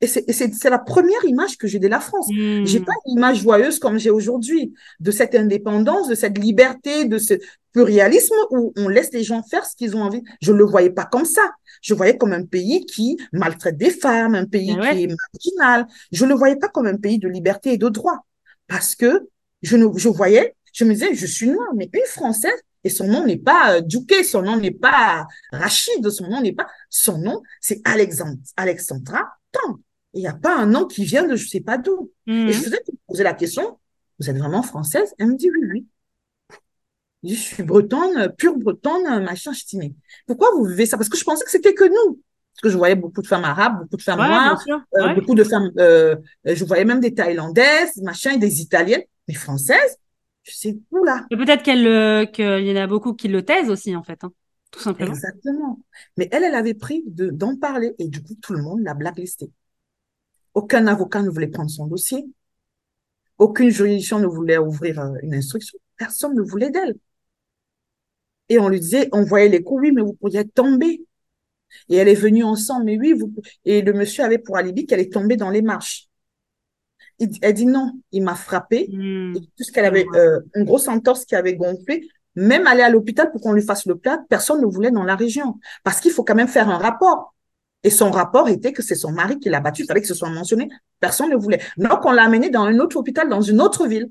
Et c'est la première image que j'ai de la France. Je J'ai pas une image joyeuse comme j'ai aujourd'hui de cette indépendance, de cette liberté, de ce pluralisme où on laisse les gens faire ce qu'ils ont envie. Je le voyais pas comme ça. Je voyais comme un pays qui maltraite des femmes, un pays eh qui est marginal. Je le voyais pas comme un pays de liberté et de droit. Parce que je, ne, je voyais, je me disais, je suis noire, mais une Française, et son nom n'est pas euh, Duquet, son nom n'est pas Rachid, son nom n'est pas, son nom, c'est Alexandre, Alexandra Tant. Il n'y a pas un nom qui vient de je ne sais pas d'où. Et je mhm. faisais poser la question, vous êtes vraiment française? Elle me dit oui, oui. Je, suis bretonne, pure bretonne, machin. Je dis, mais pourquoi vous vivez ça? Parce que je pensais que c'était que nous. Parce que je voyais beaucoup de femmes arabes, beaucoup de femmes noires, euh, beaucoup de femmes, euh, je voyais même des Thaïlandaises, machin, et des Italiennes, mais françaises? Je sais, oula. Peut-être qu'elle, euh, qu'il y en a beaucoup qui le taisent aussi, en fait. Hein, tout simplement. Exactement. Mais elle, elle avait pris d'en parler et du coup, tout le monde l'a blacklistée. Aucun avocat ne voulait prendre son dossier. Aucune juridiction ne voulait ouvrir euh, une instruction. Personne ne voulait d'elle. Et on lui disait, on voyait les coups, oui, mais vous pourriez tomber. Et elle est venue ensemble, mais oui, vous... et le monsieur avait pour alibi qu'elle est tombée dans les marches. Elle dit non, il m'a frappé, hmm. puisqu'elle avait euh, une grosse entorse qui avait gonflé, même aller à l'hôpital pour qu'on lui fasse le plat, personne ne voulait dans la région. Parce qu'il faut quand même faire un rapport. Et son rapport était que c'est son mari qui l'a battu. Il fallait que ce soit mentionné. Personne ne voulait. Donc, on l'a amené dans un autre hôpital, dans une autre ville.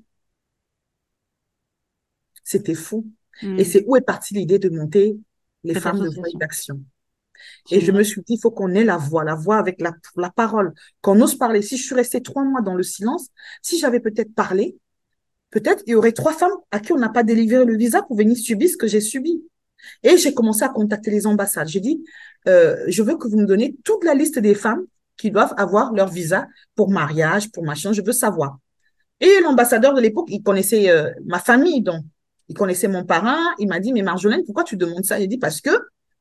C'était fou. Et hmm. c'est où est partie l'idée de monter les femmes de voix et d'action. Et je me suis dit, il faut qu'on ait la voix, la voix avec la, la parole, qu'on ose parler. Si je suis restée trois mois dans le silence, si j'avais peut-être parlé, peut-être il y aurait trois femmes à qui on n'a pas délivré le visa pour venir subir ce que j'ai subi. Et j'ai commencé à contacter les ambassades. J'ai dit, euh, je veux que vous me donnez toute la liste des femmes qui doivent avoir leur visa pour mariage, pour machin, je veux savoir. Et l'ambassadeur de l'époque, il connaissait euh, ma famille, donc il connaissait mon parrain. Il m'a dit, mais Marjolaine, pourquoi tu demandes ça? J'ai dit, parce que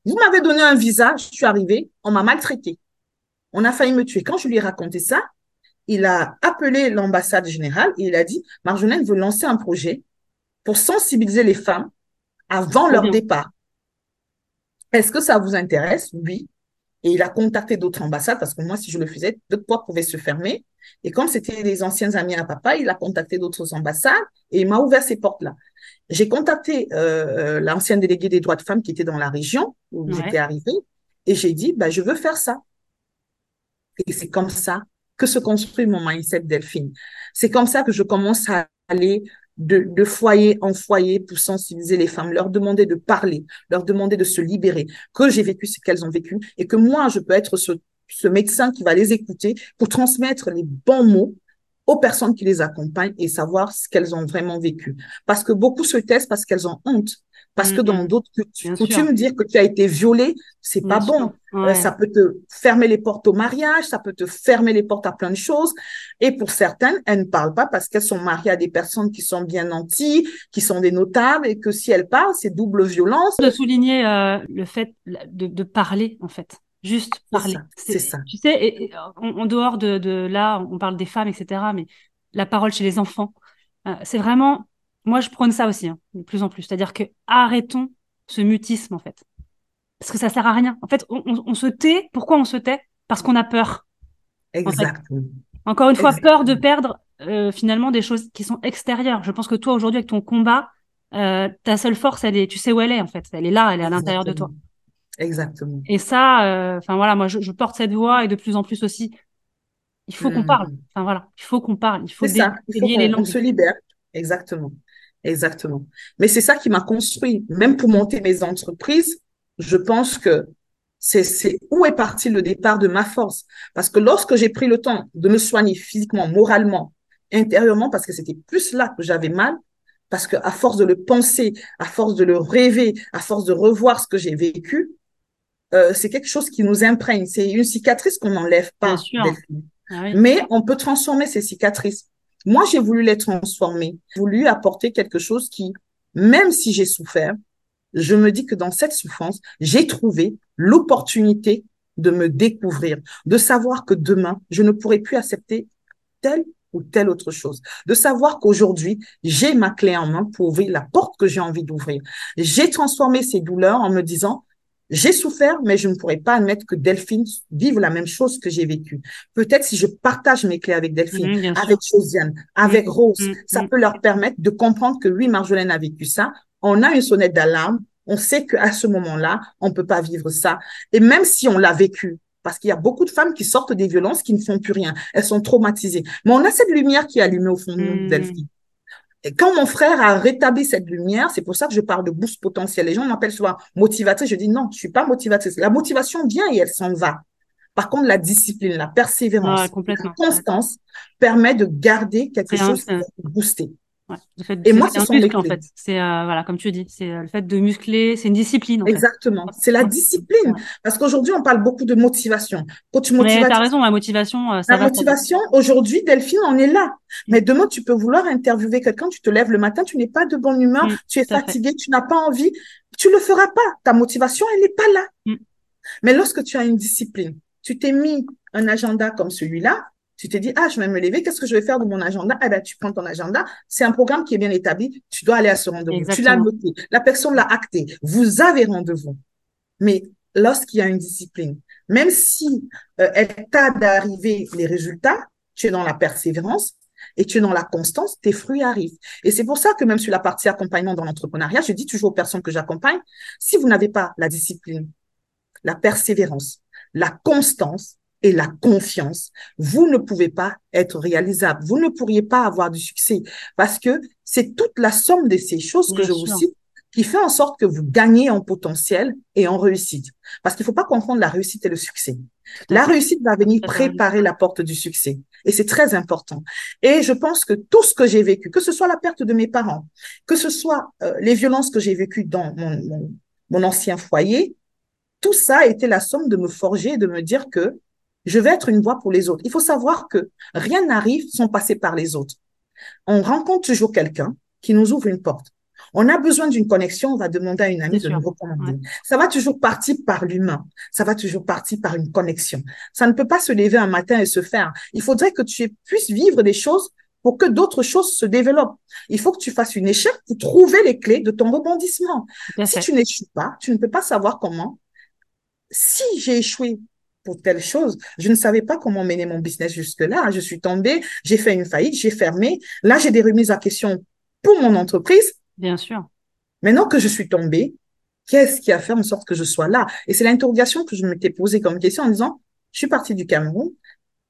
vous m'avez donné un visa, je suis arrivée, on m'a maltraité. On a failli me tuer. Quand je lui ai raconté ça, il a appelé l'ambassade générale et il a dit, Marjolaine veut lancer un projet pour sensibiliser les femmes avant leur départ. Est-ce que ça vous intéresse? Oui. Et il a contacté d'autres ambassades parce que moi, si je le faisais, d'autres portes pouvaient se fermer. Et comme c'était les anciens amis à papa, il a contacté d'autres ambassades et il m'a ouvert ces portes-là. J'ai contacté euh, euh, l'ancienne déléguée des droits de femmes qui était dans la région où j'étais arrivée et j'ai dit, bah, je veux faire ça. Et c'est comme ça que se construit mon mindset Delphine. C'est comme ça que je commence à aller de, foyer en foyer pour sensibiliser les femmes, leur demander de parler, leur demander de se libérer, que j'ai vécu ce qu'elles ont vécu et que moi, je peux être ce, ce médecin qui va les écouter pour transmettre les bons mots aux personnes qui les accompagnent et savoir ce qu'elles ont vraiment vécu. Parce que beaucoup se taisent parce qu'elles ont honte. Parce que dans d'autres coutumes, dire que tu as été violée, c'est pas bon. Euh, ça peut te fermer les portes au mariage, ça peut te fermer les portes à plein de choses. Et pour certaines, elles ne parlent pas parce qu'elles sont mariées à des personnes qui sont bien nanties, qui sont des notables, et que si elles parlent, c'est double violence. De souligner euh, le fait de, de, parler, en fait. Juste parler. C'est ça. Tu sais, et, en, dehors de, de, là, on parle des femmes, etc., mais la parole chez les enfants, euh, c'est vraiment moi, je prône ça aussi, hein, de plus en plus. C'est-à-dire que arrêtons ce mutisme, en fait. Parce que ça sert à rien. En fait, on, se tait. Pourquoi on se tait? Parce qu'on a peur. Exactement. Encore une fois, peur de perdre euh, finalement des choses qui sont extérieures. Je pense que toi, aujourd'hui, avec ton combat, euh, ta seule force, elle est, tu sais où elle est, en fait. Elle est là, elle est à l'intérieur de toi. Exactement. Et ça, euh, enfin voilà, moi, je, porte cette voix et de plus en plus aussi. Il faut qu'on mm. parle. Enfin voilà, il faut qu'on parle. Il faut, ça. Il faut les langues. On se libère. Exactement. Exactement. Mais c'est ça qui m'a construit. Même pour monter mes entreprises, je pense que c'est où est parti le départ de ma force? Parce que lorsque j'ai pris le temps de me soigner physiquement, moralement, intérieurement, parce que c'était plus là que j'avais mal, parce que à force de le penser, à force de le rêver, à force de revoir ce que j'ai vécu, euh, c'est quelque chose qui nous imprègne. C'est une cicatrice qu'on n'enlève pas. Ah Mais on peut transformer ces cicatrices. Moi, j'ai voulu les transformer, voulu apporter quelque chose qui, même si j'ai souffert, je me dis que dans cette souffrance, j'ai trouvé l'opportunité de me découvrir, de savoir que demain, je ne pourrai plus accepter telle ou telle autre chose, de savoir qu'aujourd'hui, j'ai ma clé en main pour ouvrir la porte que j'ai envie d'ouvrir. J'ai transformé ces douleurs en me disant, j'ai souffert, mais je ne pourrais pas admettre que Delphine vive la même chose que j'ai vécu. Peut-être si je partage mes clés avec Delphine, avec Josiane, avec mm, Rose, mm, ça mm. peut leur permettre de comprendre que oui, Marjolaine a vécu ça. On a une sonnette d'alarme. On sait qu'à ce moment-là, on peut pas vivre ça. Et même si on l'a vécu, parce qu'il y a beaucoup de femmes qui sortent des violences qui ne font plus rien. Elles sont traumatisées. Mais on a cette lumière qui est allumée au fond de nous, Delphine. Et quand mon frère a rétabli cette lumière, c'est pour ça que je parle de boost potentiel. Les gens m'appellent souvent motivatrice. Je dis non, je suis pas motivatrice. La motivation vient et elle s'en va. Par contre, la discipline, la persévérance, la constance permet de garder quelque chose et moi, c'est un muscle, en fait. C'est euh, voilà, comme tu dis, c'est euh, le fait de muscler, c'est une discipline. En Exactement, c'est la discipline. Parce qu'aujourd'hui, on parle beaucoup de motivation. Coach motivation. Mais t'as raison, la motivation. Euh, ça la motivation, aujourd'hui, Delphine, on est là. Mais demain, tu peux vouloir interviewer quelqu'un, tu te lèves le matin, tu n'es pas de bonne humeur, mm, tu es fatigué, tu n'as pas envie, tu le feras pas. Ta motivation, elle n'est pas là. Mm. Mais lorsque tu as une discipline, tu t'es mis un agenda comme celui-là, tu te dis, ah, je vais me lever, qu'est-ce que je vais faire de mon agenda? Eh ben, tu prends ton agenda. C'est un programme qui est bien établi. Tu dois aller à ce rendez-vous. Tu l'as noté. La personne l'a acté. Vous avez rendez-vous. Mais lorsqu'il y a une discipline, même si euh, elle t'aide d'arriver les résultats, tu es dans la persévérance et tu es dans la constance, tes fruits arrivent. Et c'est pour ça que même sur la partie accompagnement dans l'entrepreneuriat, je dis toujours aux personnes que j'accompagne, si vous n'avez pas la discipline, la persévérance, la constance, et la confiance, vous ne pouvez pas être réalisable. Vous ne pourriez pas avoir du succès parce que c'est toute la somme de ces choses que je vous cite qui fait en sorte que vous gagnez en potentiel et en réussite. Parce qu'il ne faut pas confondre la réussite et le succès. La réussite va venir préparer la porte du succès. Et c'est très important. Et je pense que tout ce que j'ai vécu, que ce soit la perte de mes parents, que ce soit euh, les violences que j'ai vécues dans mon, mon, ancien foyer, tout ça a été la somme de me forger et de me dire que je vais être une voix pour les autres. Il faut savoir que rien n'arrive sans passer par les autres. On rencontre toujours quelqu'un qui nous ouvre une porte. On a besoin d'une connexion, on va demander à une amie de nous recommander. Ça va toujours partir par l'humain. Ça va toujours partir par une connexion. Ça ne peut pas se lever un matin et se faire. Il faudrait que tu puisses vivre des choses pour que d'autres choses se développent. Il faut que tu fasses une échec pour trouver les clés de ton rebondissement. Si tu n'échoues pas, tu ne peux pas savoir comment. Si j'ai échoué pour telle chose, je ne savais pas comment mener mon business jusque-là. Je suis tombée, j'ai fait une faillite, j'ai fermé. Là, j'ai des remises à question pour mon entreprise. Bien sûr. Maintenant que je suis tombée, qu'est-ce qui a fait en sorte que je sois là? Et c'est l'interrogation que je m'étais posée comme question en disant, je suis partie du Cameroun,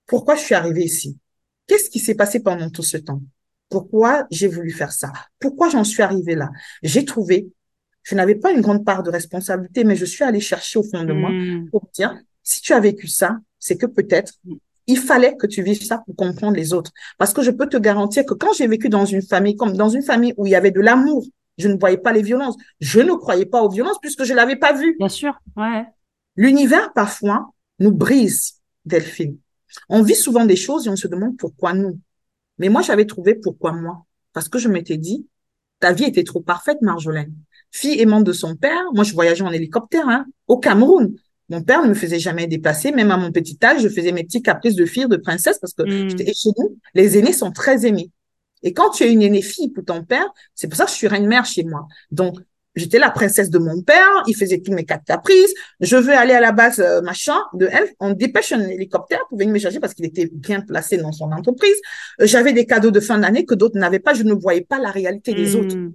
pourquoi je suis arrivée ici? Qu'est-ce qui s'est passé pendant tout ce temps? Pourquoi j'ai voulu faire ça? Pourquoi j'en suis arrivée là? J'ai trouvé, je n'avais pas une grande part de responsabilité, mais je suis allée chercher au fond de moi hmm. pour dire, si tu as vécu ça, c'est que peut-être il fallait que tu vives ça pour comprendre les autres. Parce que je peux te garantir que quand j'ai vécu dans une famille, comme dans une famille où il y avait de l'amour, je ne voyais pas les violences. Je ne croyais pas aux violences puisque je l'avais pas vu. Bien sûr, ouais. L'univers, parfois, nous brise, Delphine. On vit souvent des choses et on se demande pourquoi nous. Mais moi, j'avais trouvé pourquoi moi. Parce que je m'étais dit, ta vie était trop parfaite, Marjolaine. Fille aimante de son père, moi, je voyageais en hélicoptère, hein, au Cameroun. Mon père ne me faisait jamais déplacer, même à mon petit âge, je faisais mes petits caprices de fille, de princesse, parce que mmh. chez nous, les aînés sont très aimés. Et quand tu es une aînée fille pour ton père, c'est pour ça que je suis reine-mère chez moi. Donc, j'étais la princesse de mon père, il faisait tous mes quatre caprices, je veux aller à la base, euh, machin, de elle, on dépêche un hélicoptère pour venir me chercher parce qu'il était bien placé dans son entreprise. Euh, j'avais des cadeaux de fin d'année que d'autres n'avaient pas, je ne voyais pas la réalité des autres. Mmh.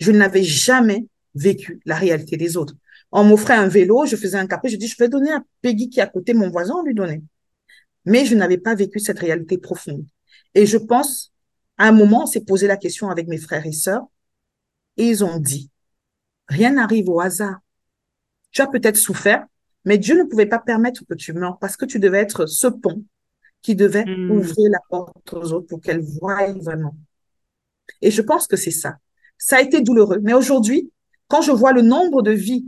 Je n'avais jamais vécu la réalité des autres. On m'offrait un vélo, je faisais un caprice, je dis, je vais donner à Peggy qui est à côté, mon voisin, on lui donnait. Mais je n'avais pas vécu cette réalité profonde. Et je pense, à un moment, on s'est posé la question avec mes frères et sœurs, et ils ont dit, rien n'arrive au hasard. Tu as peut-être souffert, mais Dieu ne pouvait pas permettre que tu meurs parce que tu devais être ce pont qui devait hmm. ouvrir la porte aux autres pour qu'elles voient vraiment. Et je pense que c'est ça. Ça a été douloureux. Mais aujourd'hui, quand je vois le nombre de vies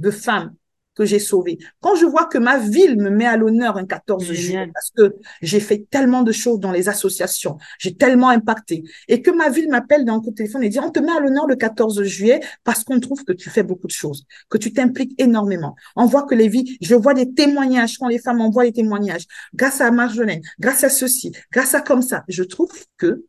de femmes que j'ai sauvées. Quand je vois que ma ville me met à l'honneur un 14 juillet, parce que j'ai fait tellement de choses dans les associations, j'ai tellement impacté, et que ma ville m'appelle d'un coup de téléphone et dit, on te met à l'honneur le 14 juillet parce qu'on trouve que tu fais beaucoup de choses, que tu t'impliques énormément. On voit que les vies, je vois des témoignages, quand les femmes envoient des témoignages, grâce à Marjolaine, grâce à ceci, grâce à comme ça, je trouve que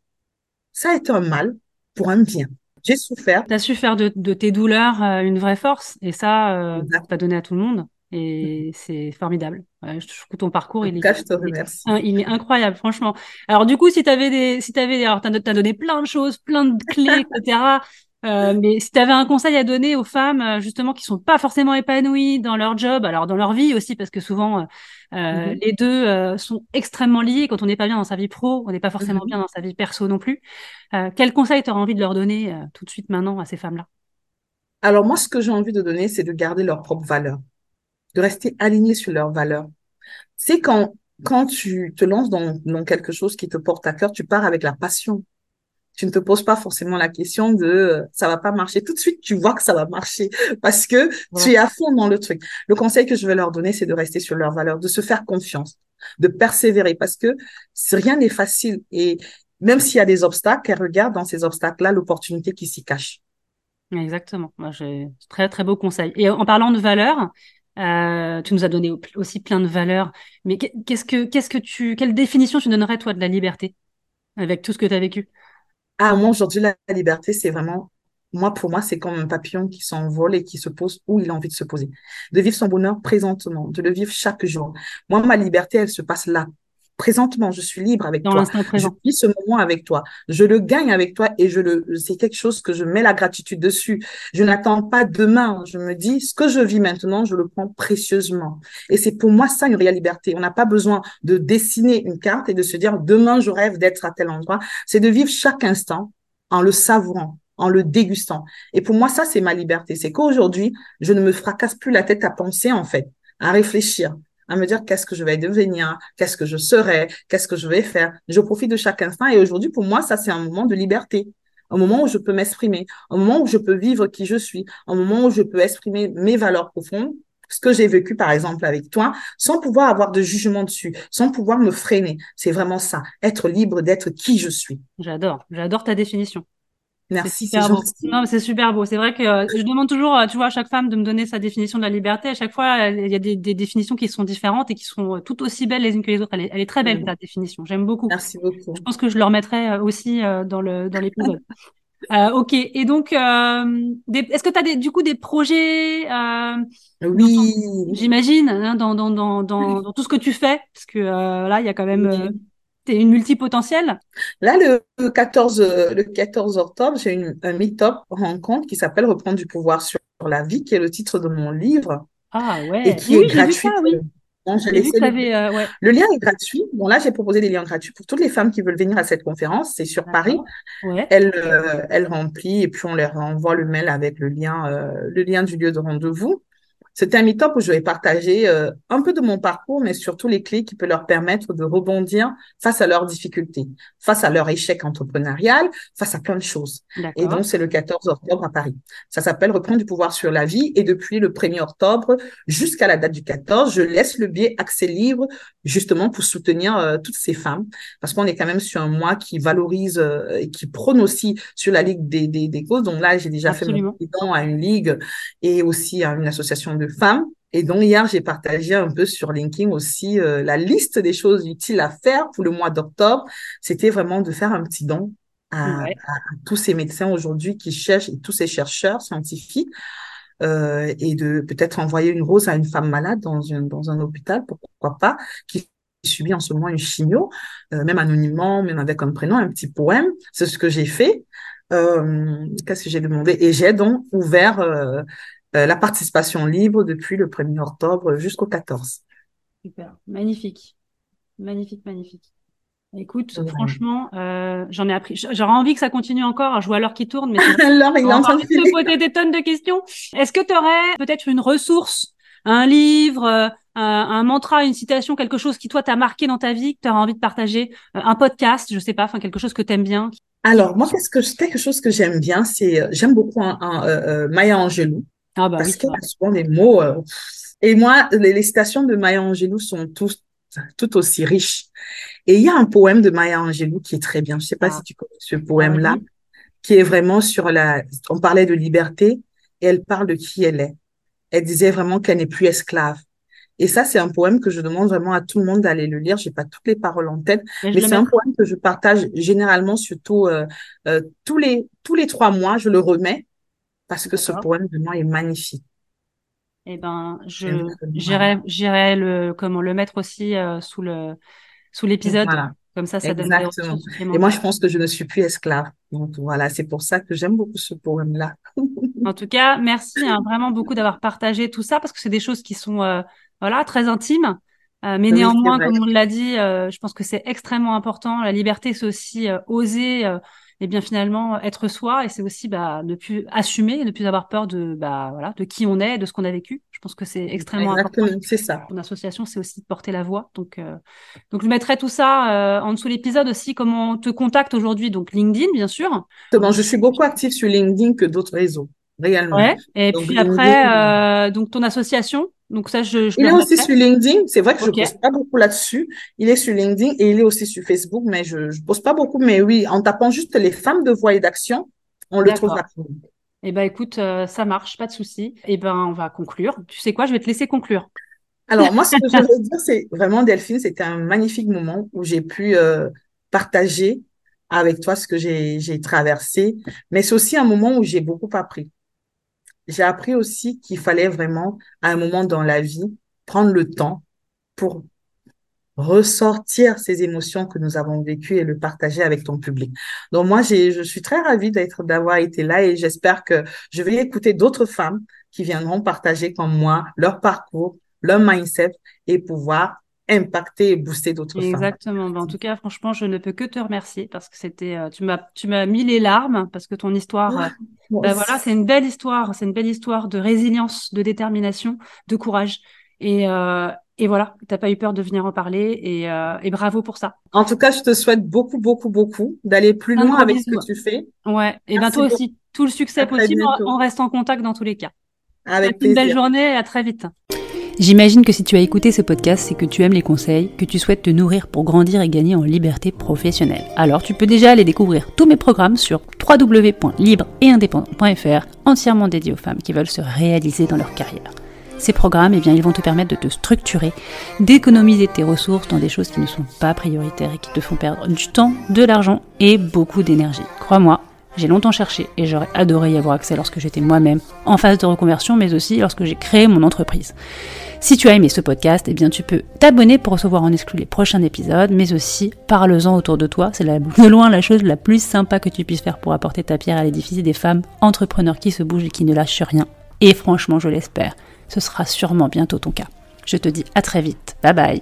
ça a été un mal pour un bien j'ai souffert. Tu as su faire de, tes douleurs euh, une vraie force et ça, euh, pas donné à tout le monde. Et c'est formidable. je trouve ton parcours, il est, il, est, incroyable, franchement. Alors, du coup, si tu avais des, si avais, alors, t'as, as donné plein de choses, plein de clés, etc. Euh, mais si tu avais un conseil à donner aux femmes euh, justement qui sont pas forcément épanouies dans leur job, alors dans leur vie aussi, parce que souvent euh, mm-hmm. les deux sont extrêmement liés. Quand on n'est pas bien dans sa vie pro, on n'est pas forcément mm-hmm. bien dans sa vie perso non plus. quel conseil tu aurais envie de leur donner tout de suite maintenant à ces femmes-là? Alors moi, ce que j'ai envie de donner, c'est de garder leurs propres valeurs, de rester aligné sur leurs valeurs. C'est quand quand tu te lances dans, dans quelque chose qui te porte à cœur, tu pars avec la passion tu ne te poses pas forcément la question de euh, ça va pas marcher. Tout de suite, tu vois que ça va marcher parce que tu es à fond dans le truc. Le conseil que je vais leur donner, c'est de rester sur leurs valeurs, de se faire confiance, de persévérer parce que rien n'est facile. Et même s'il y a des obstacles, elles regardent dans ces obstacles-là l'opportunité qui s'y cache. Exactement. Moi, j'ai très, très beau conseil. Et en parlant de valeurs, euh, tu nous as donné aussi plein de valeurs. Mais qu'est-ce que, qu'est-ce que tu, quelle définition tu donnerais, toi, de la liberté avec tout ce que tu as vécu? Ah, moi, aujourd'hui, la liberté, c'est vraiment, moi, pour moi, c'est comme un papillon qui s'envole et qui se pose où il a envie de se poser. De vivre son bonheur présentement, de le vivre chaque jour. Moi, ma liberté, elle se passe là, présentement, je suis libre avec toi. Je vis ce moment avec toi. Je le gagne avec toi et je le, c'est quelque chose que je mets la gratitude dessus. Je n'attends pas demain. Je me dis, ce que je vis maintenant, je le prends précieusement. Et c'est pour moi ça une réelle liberté. On n'a pas besoin de dessiner une carte et de se dire, demain, je rêve d'être à tel endroit. C'est de vivre chaque instant en le savourant, en le dégustant. Et pour moi, ça, c'est ma liberté. C'est qu'aujourd'hui, je ne me fracasse plus la tête à penser, en fait, à réfléchir, à me dire qu'est-ce que je vais devenir, qu'est-ce que je serai, qu'est-ce que je vais faire. Je profite de chaque instant. Et aujourd'hui, pour moi, ça, c'est un moment de liberté un moment où je peux m'exprimer, un moment où je peux vivre qui je suis, un moment où je peux exprimer mes valeurs profondes, ce que j'ai vécu par exemple avec toi, sans pouvoir avoir de jugement dessus, sans pouvoir me freiner. C'est vraiment ça, être libre d'être qui je suis. J'adore, j'adore ta définition. Merci, c'est beau. Non, c'est super beau. C'est vrai que euh, je demande toujours, euh, tu vois, à chaque femme de me donner sa définition de la liberté. À chaque fois, il y a des, définitions qui sont différentes et qui sont euh, tout aussi belles les unes que les autres. Elle est, très belle, ta définition. J'aime beaucoup. Merci beaucoup. Je pense que je le remettrai aussi dans le dans l'épisode. ok. Et donc, est-ce que tu as des, du coup des projets Oui. J'imagine hein, dans, dans, dans, dans, dans tout ce que tu fais, parce que là, il y a quand même es une multipotentielle? Là, le 14, le 14 octobre, j'ai un meet-up rencontre qui s'appelle Reprendre du pouvoir sur la vie, qui est le titre de mon livre. Ah ouais. Et qui est gratuit. oui. Euh, le lien est gratuit. Bon, là, j'ai proposé des liens gratuits pour toutes les femmes qui veulent venir à cette conférence. C'est sur Paris. Ouais. Elle, euh, elle remplit et puis on leur envoie le mail avec le lien, euh, le lien du lieu de rendez-vous. C'était un meet-up où je vais partager euh, un peu de mon parcours, mais surtout les clés qui peuvent leur permettre de rebondir face à leurs difficultés, face à leur échec entrepreneurial, face à plein de choses. Et donc, c'est le 14 octobre à Paris. Ça s'appelle Reprendre du pouvoir sur la vie. Et depuis le 1er octobre jusqu'à la date du 14, je laisse le biais accès libre justement pour soutenir euh, toutes ces femmes, parce qu'on est quand même sur un mois qui valorise euh, et qui prône aussi sur la Ligue des, des, des causes. Donc là, j'ai déjà fait mon président à une ligue et aussi à une association de femmes. Et donc hier, j'ai partagé un peu sur LinkedIn aussi euh, la liste des choses utiles à faire pour le mois d'octobre. C'était vraiment de faire un petit don à, tous ces médecins aujourd'hui qui cherchent et tous ces chercheurs scientifiques euh, et de peut-être envoyer une rose à une femme malade dans, un dans un hôpital, pourquoi pas, qui subit en ce moment une chimio, euh, même anonymement, même avec un prénom, un petit poème. C'est ce que j'ai fait. Euh, Qu'est-ce que j'ai demandé? Et j'ai donc ouvert euh, euh, la participation libre depuis le 1er octobre jusqu'au 14. Super, magnifique, magnifique, magnifique. Écoute, franchement, euh, j'en ai appris. J'aurais envie que ça continue encore. Je vois l'heure qui tourne, mais l'heure il est en train de se poser des tonnes de questions. Est-ce que tu aurais peut-être une ressource, un livre, euh, un, mantra, une citation, quelque chose qui toi t'a marqué dans ta vie, que tu auras envie de partager, un podcast, je sais pas, enfin quelque chose que tu aimes bien? Alors moi, qu'est-ce que quelque chose que j'aime bien, c'est j'aime beaucoup un, Maya Angelou. Ah bah parce qu'elle a souvent des mots. Euh, et moi, les, citations de Maya Angelou sont tous, tout aussi riches. Et il y a un poème de Maya Angelou qui est très bien. Je sais pas ah. si tu connais ce poème-là, qui est vraiment sur la. On parlait de liberté et elle parle de qui elle est. Elle disait vraiment qu'elle n'est plus esclave. Et ça, c'est un poème que je demande vraiment à tout le monde d'aller le lire. J'ai pas toutes les paroles en tête, mais, c'est un poème que je partage généralement, surtout euh, euh, tous les tous les trois mois, je le remets parce que ce poème moi est magnifique. Eh ben, je j'irai le comment le mettre aussi euh, sous le sous l'épisode. Comme ça, ça donne Et moi, je pense que je ne suis plus esclave. Donc voilà, c'est pour ça que j'aime beaucoup ce poème-là. en tout cas, merci hein, vraiment beaucoup d'avoir partagé tout ça parce que c'est des choses qui sont euh, voilà très intimes. Euh, mais néanmoins, comme on l'a dit, je pense que c'est extrêmement important. La liberté, c'est aussi oser et bien finalement être soi et c'est aussi bah, ne plus assumer, ne plus avoir peur de bah voilà de qui on est, de ce qu'on a vécu. Je pense que c'est extrêmement Exactement, c'est ça. Mon association, c'est aussi de porter la voix. Donc euh, donc je mettrai tout ça euh, en dessous l'épisode aussi comment on te contacte aujourd'hui donc LinkedIn bien sûr. je suis beaucoup active sur LinkedIn que d'autres réseaux réellement. Ouais. Et puis après euh, donc ton association donc ça, je, il est aussi sur LinkedIn. C'est vrai que je ne poste pas beaucoup là-dessus. Il est sur LinkedIn et il est aussi sur Facebook, mais je ne pose pas beaucoup. Mais oui, en tapant juste les femmes de voix et d'action, on le trouve rapidement. Eh ben écoute, euh, ça marche, pas de souci. Eh ben on va conclure. Tu sais quoi, je vais te laisser conclure. Alors moi, ce que je veux dire, c'est vraiment Delphine, c'était un magnifique moment où j'ai pu euh, partager avec toi ce que j'ai traversé, mais c'est aussi un moment où j'ai beaucoup appris j'ai appris aussi qu'il fallait vraiment, à un moment dans la vie, prendre le temps pour ressortir ces émotions que nous avons vécues et le partager avec ton public. Donc moi, je suis très ravie d'être, d'avoir été là et j'espère que je vais écouter d'autres femmes qui viendront partager comme moi leur parcours, leur mindset et pouvoir impacter et booster d'autres femmes. Exactement. Ben, en tout cas, franchement, je ne peux que te remercier parce que c'était, euh, tu m'as, tu m'as mis les larmes parce que ton histoire, euh, ben, voilà, c'est une belle histoire, c'est une belle histoire de résilience, de détermination, de courage. Et, euh, et voilà, t'as pas eu peur de venir en parler et, et, bravo pour ça. En tout cas, je te souhaite beaucoup, beaucoup, beaucoup d'aller plus loin avec ce que tu fais. Ouais. Et ben toi aussi, tout le succès possible. On reste en contact dans tous les cas. Avec Une belle journée et à très vite. J'imagine que si tu as écouté ce podcast, c'est que tu aimes les conseils, que tu souhaites te nourrir pour grandir et gagner en liberté professionnelle. Alors tu peux déjà aller découvrir tous mes programmes sur www.libre-et-indépendant.fr, entièrement dédiés aux femmes qui veulent se réaliser dans leur carrière. Ces programmes, eh bien, ils vont te permettre de te structurer, d'économiser tes ressources dans des choses qui ne sont pas prioritaires et qui te font perdre du temps, de l'argent et beaucoup d'énergie. Crois-moi, j'ai longtemps cherché et j'aurais adoré y avoir accès lorsque j'étais moi-même en phase de reconversion, mais aussi lorsque j'ai créé mon entreprise. Si tu as aimé ce podcast, eh bien tu peux t'abonner pour recevoir en exclu les prochains épisodes, mais aussi parle-en autour de toi. C'est de loin la chose la plus sympa que tu puisses faire pour apporter ta pierre à l'édifice des femmes entrepreneurs qui se bougent et qui ne lâchent rien. Et franchement, je l'espère, ce sera sûrement bientôt ton cas. Je te dis à très vite. Bye bye.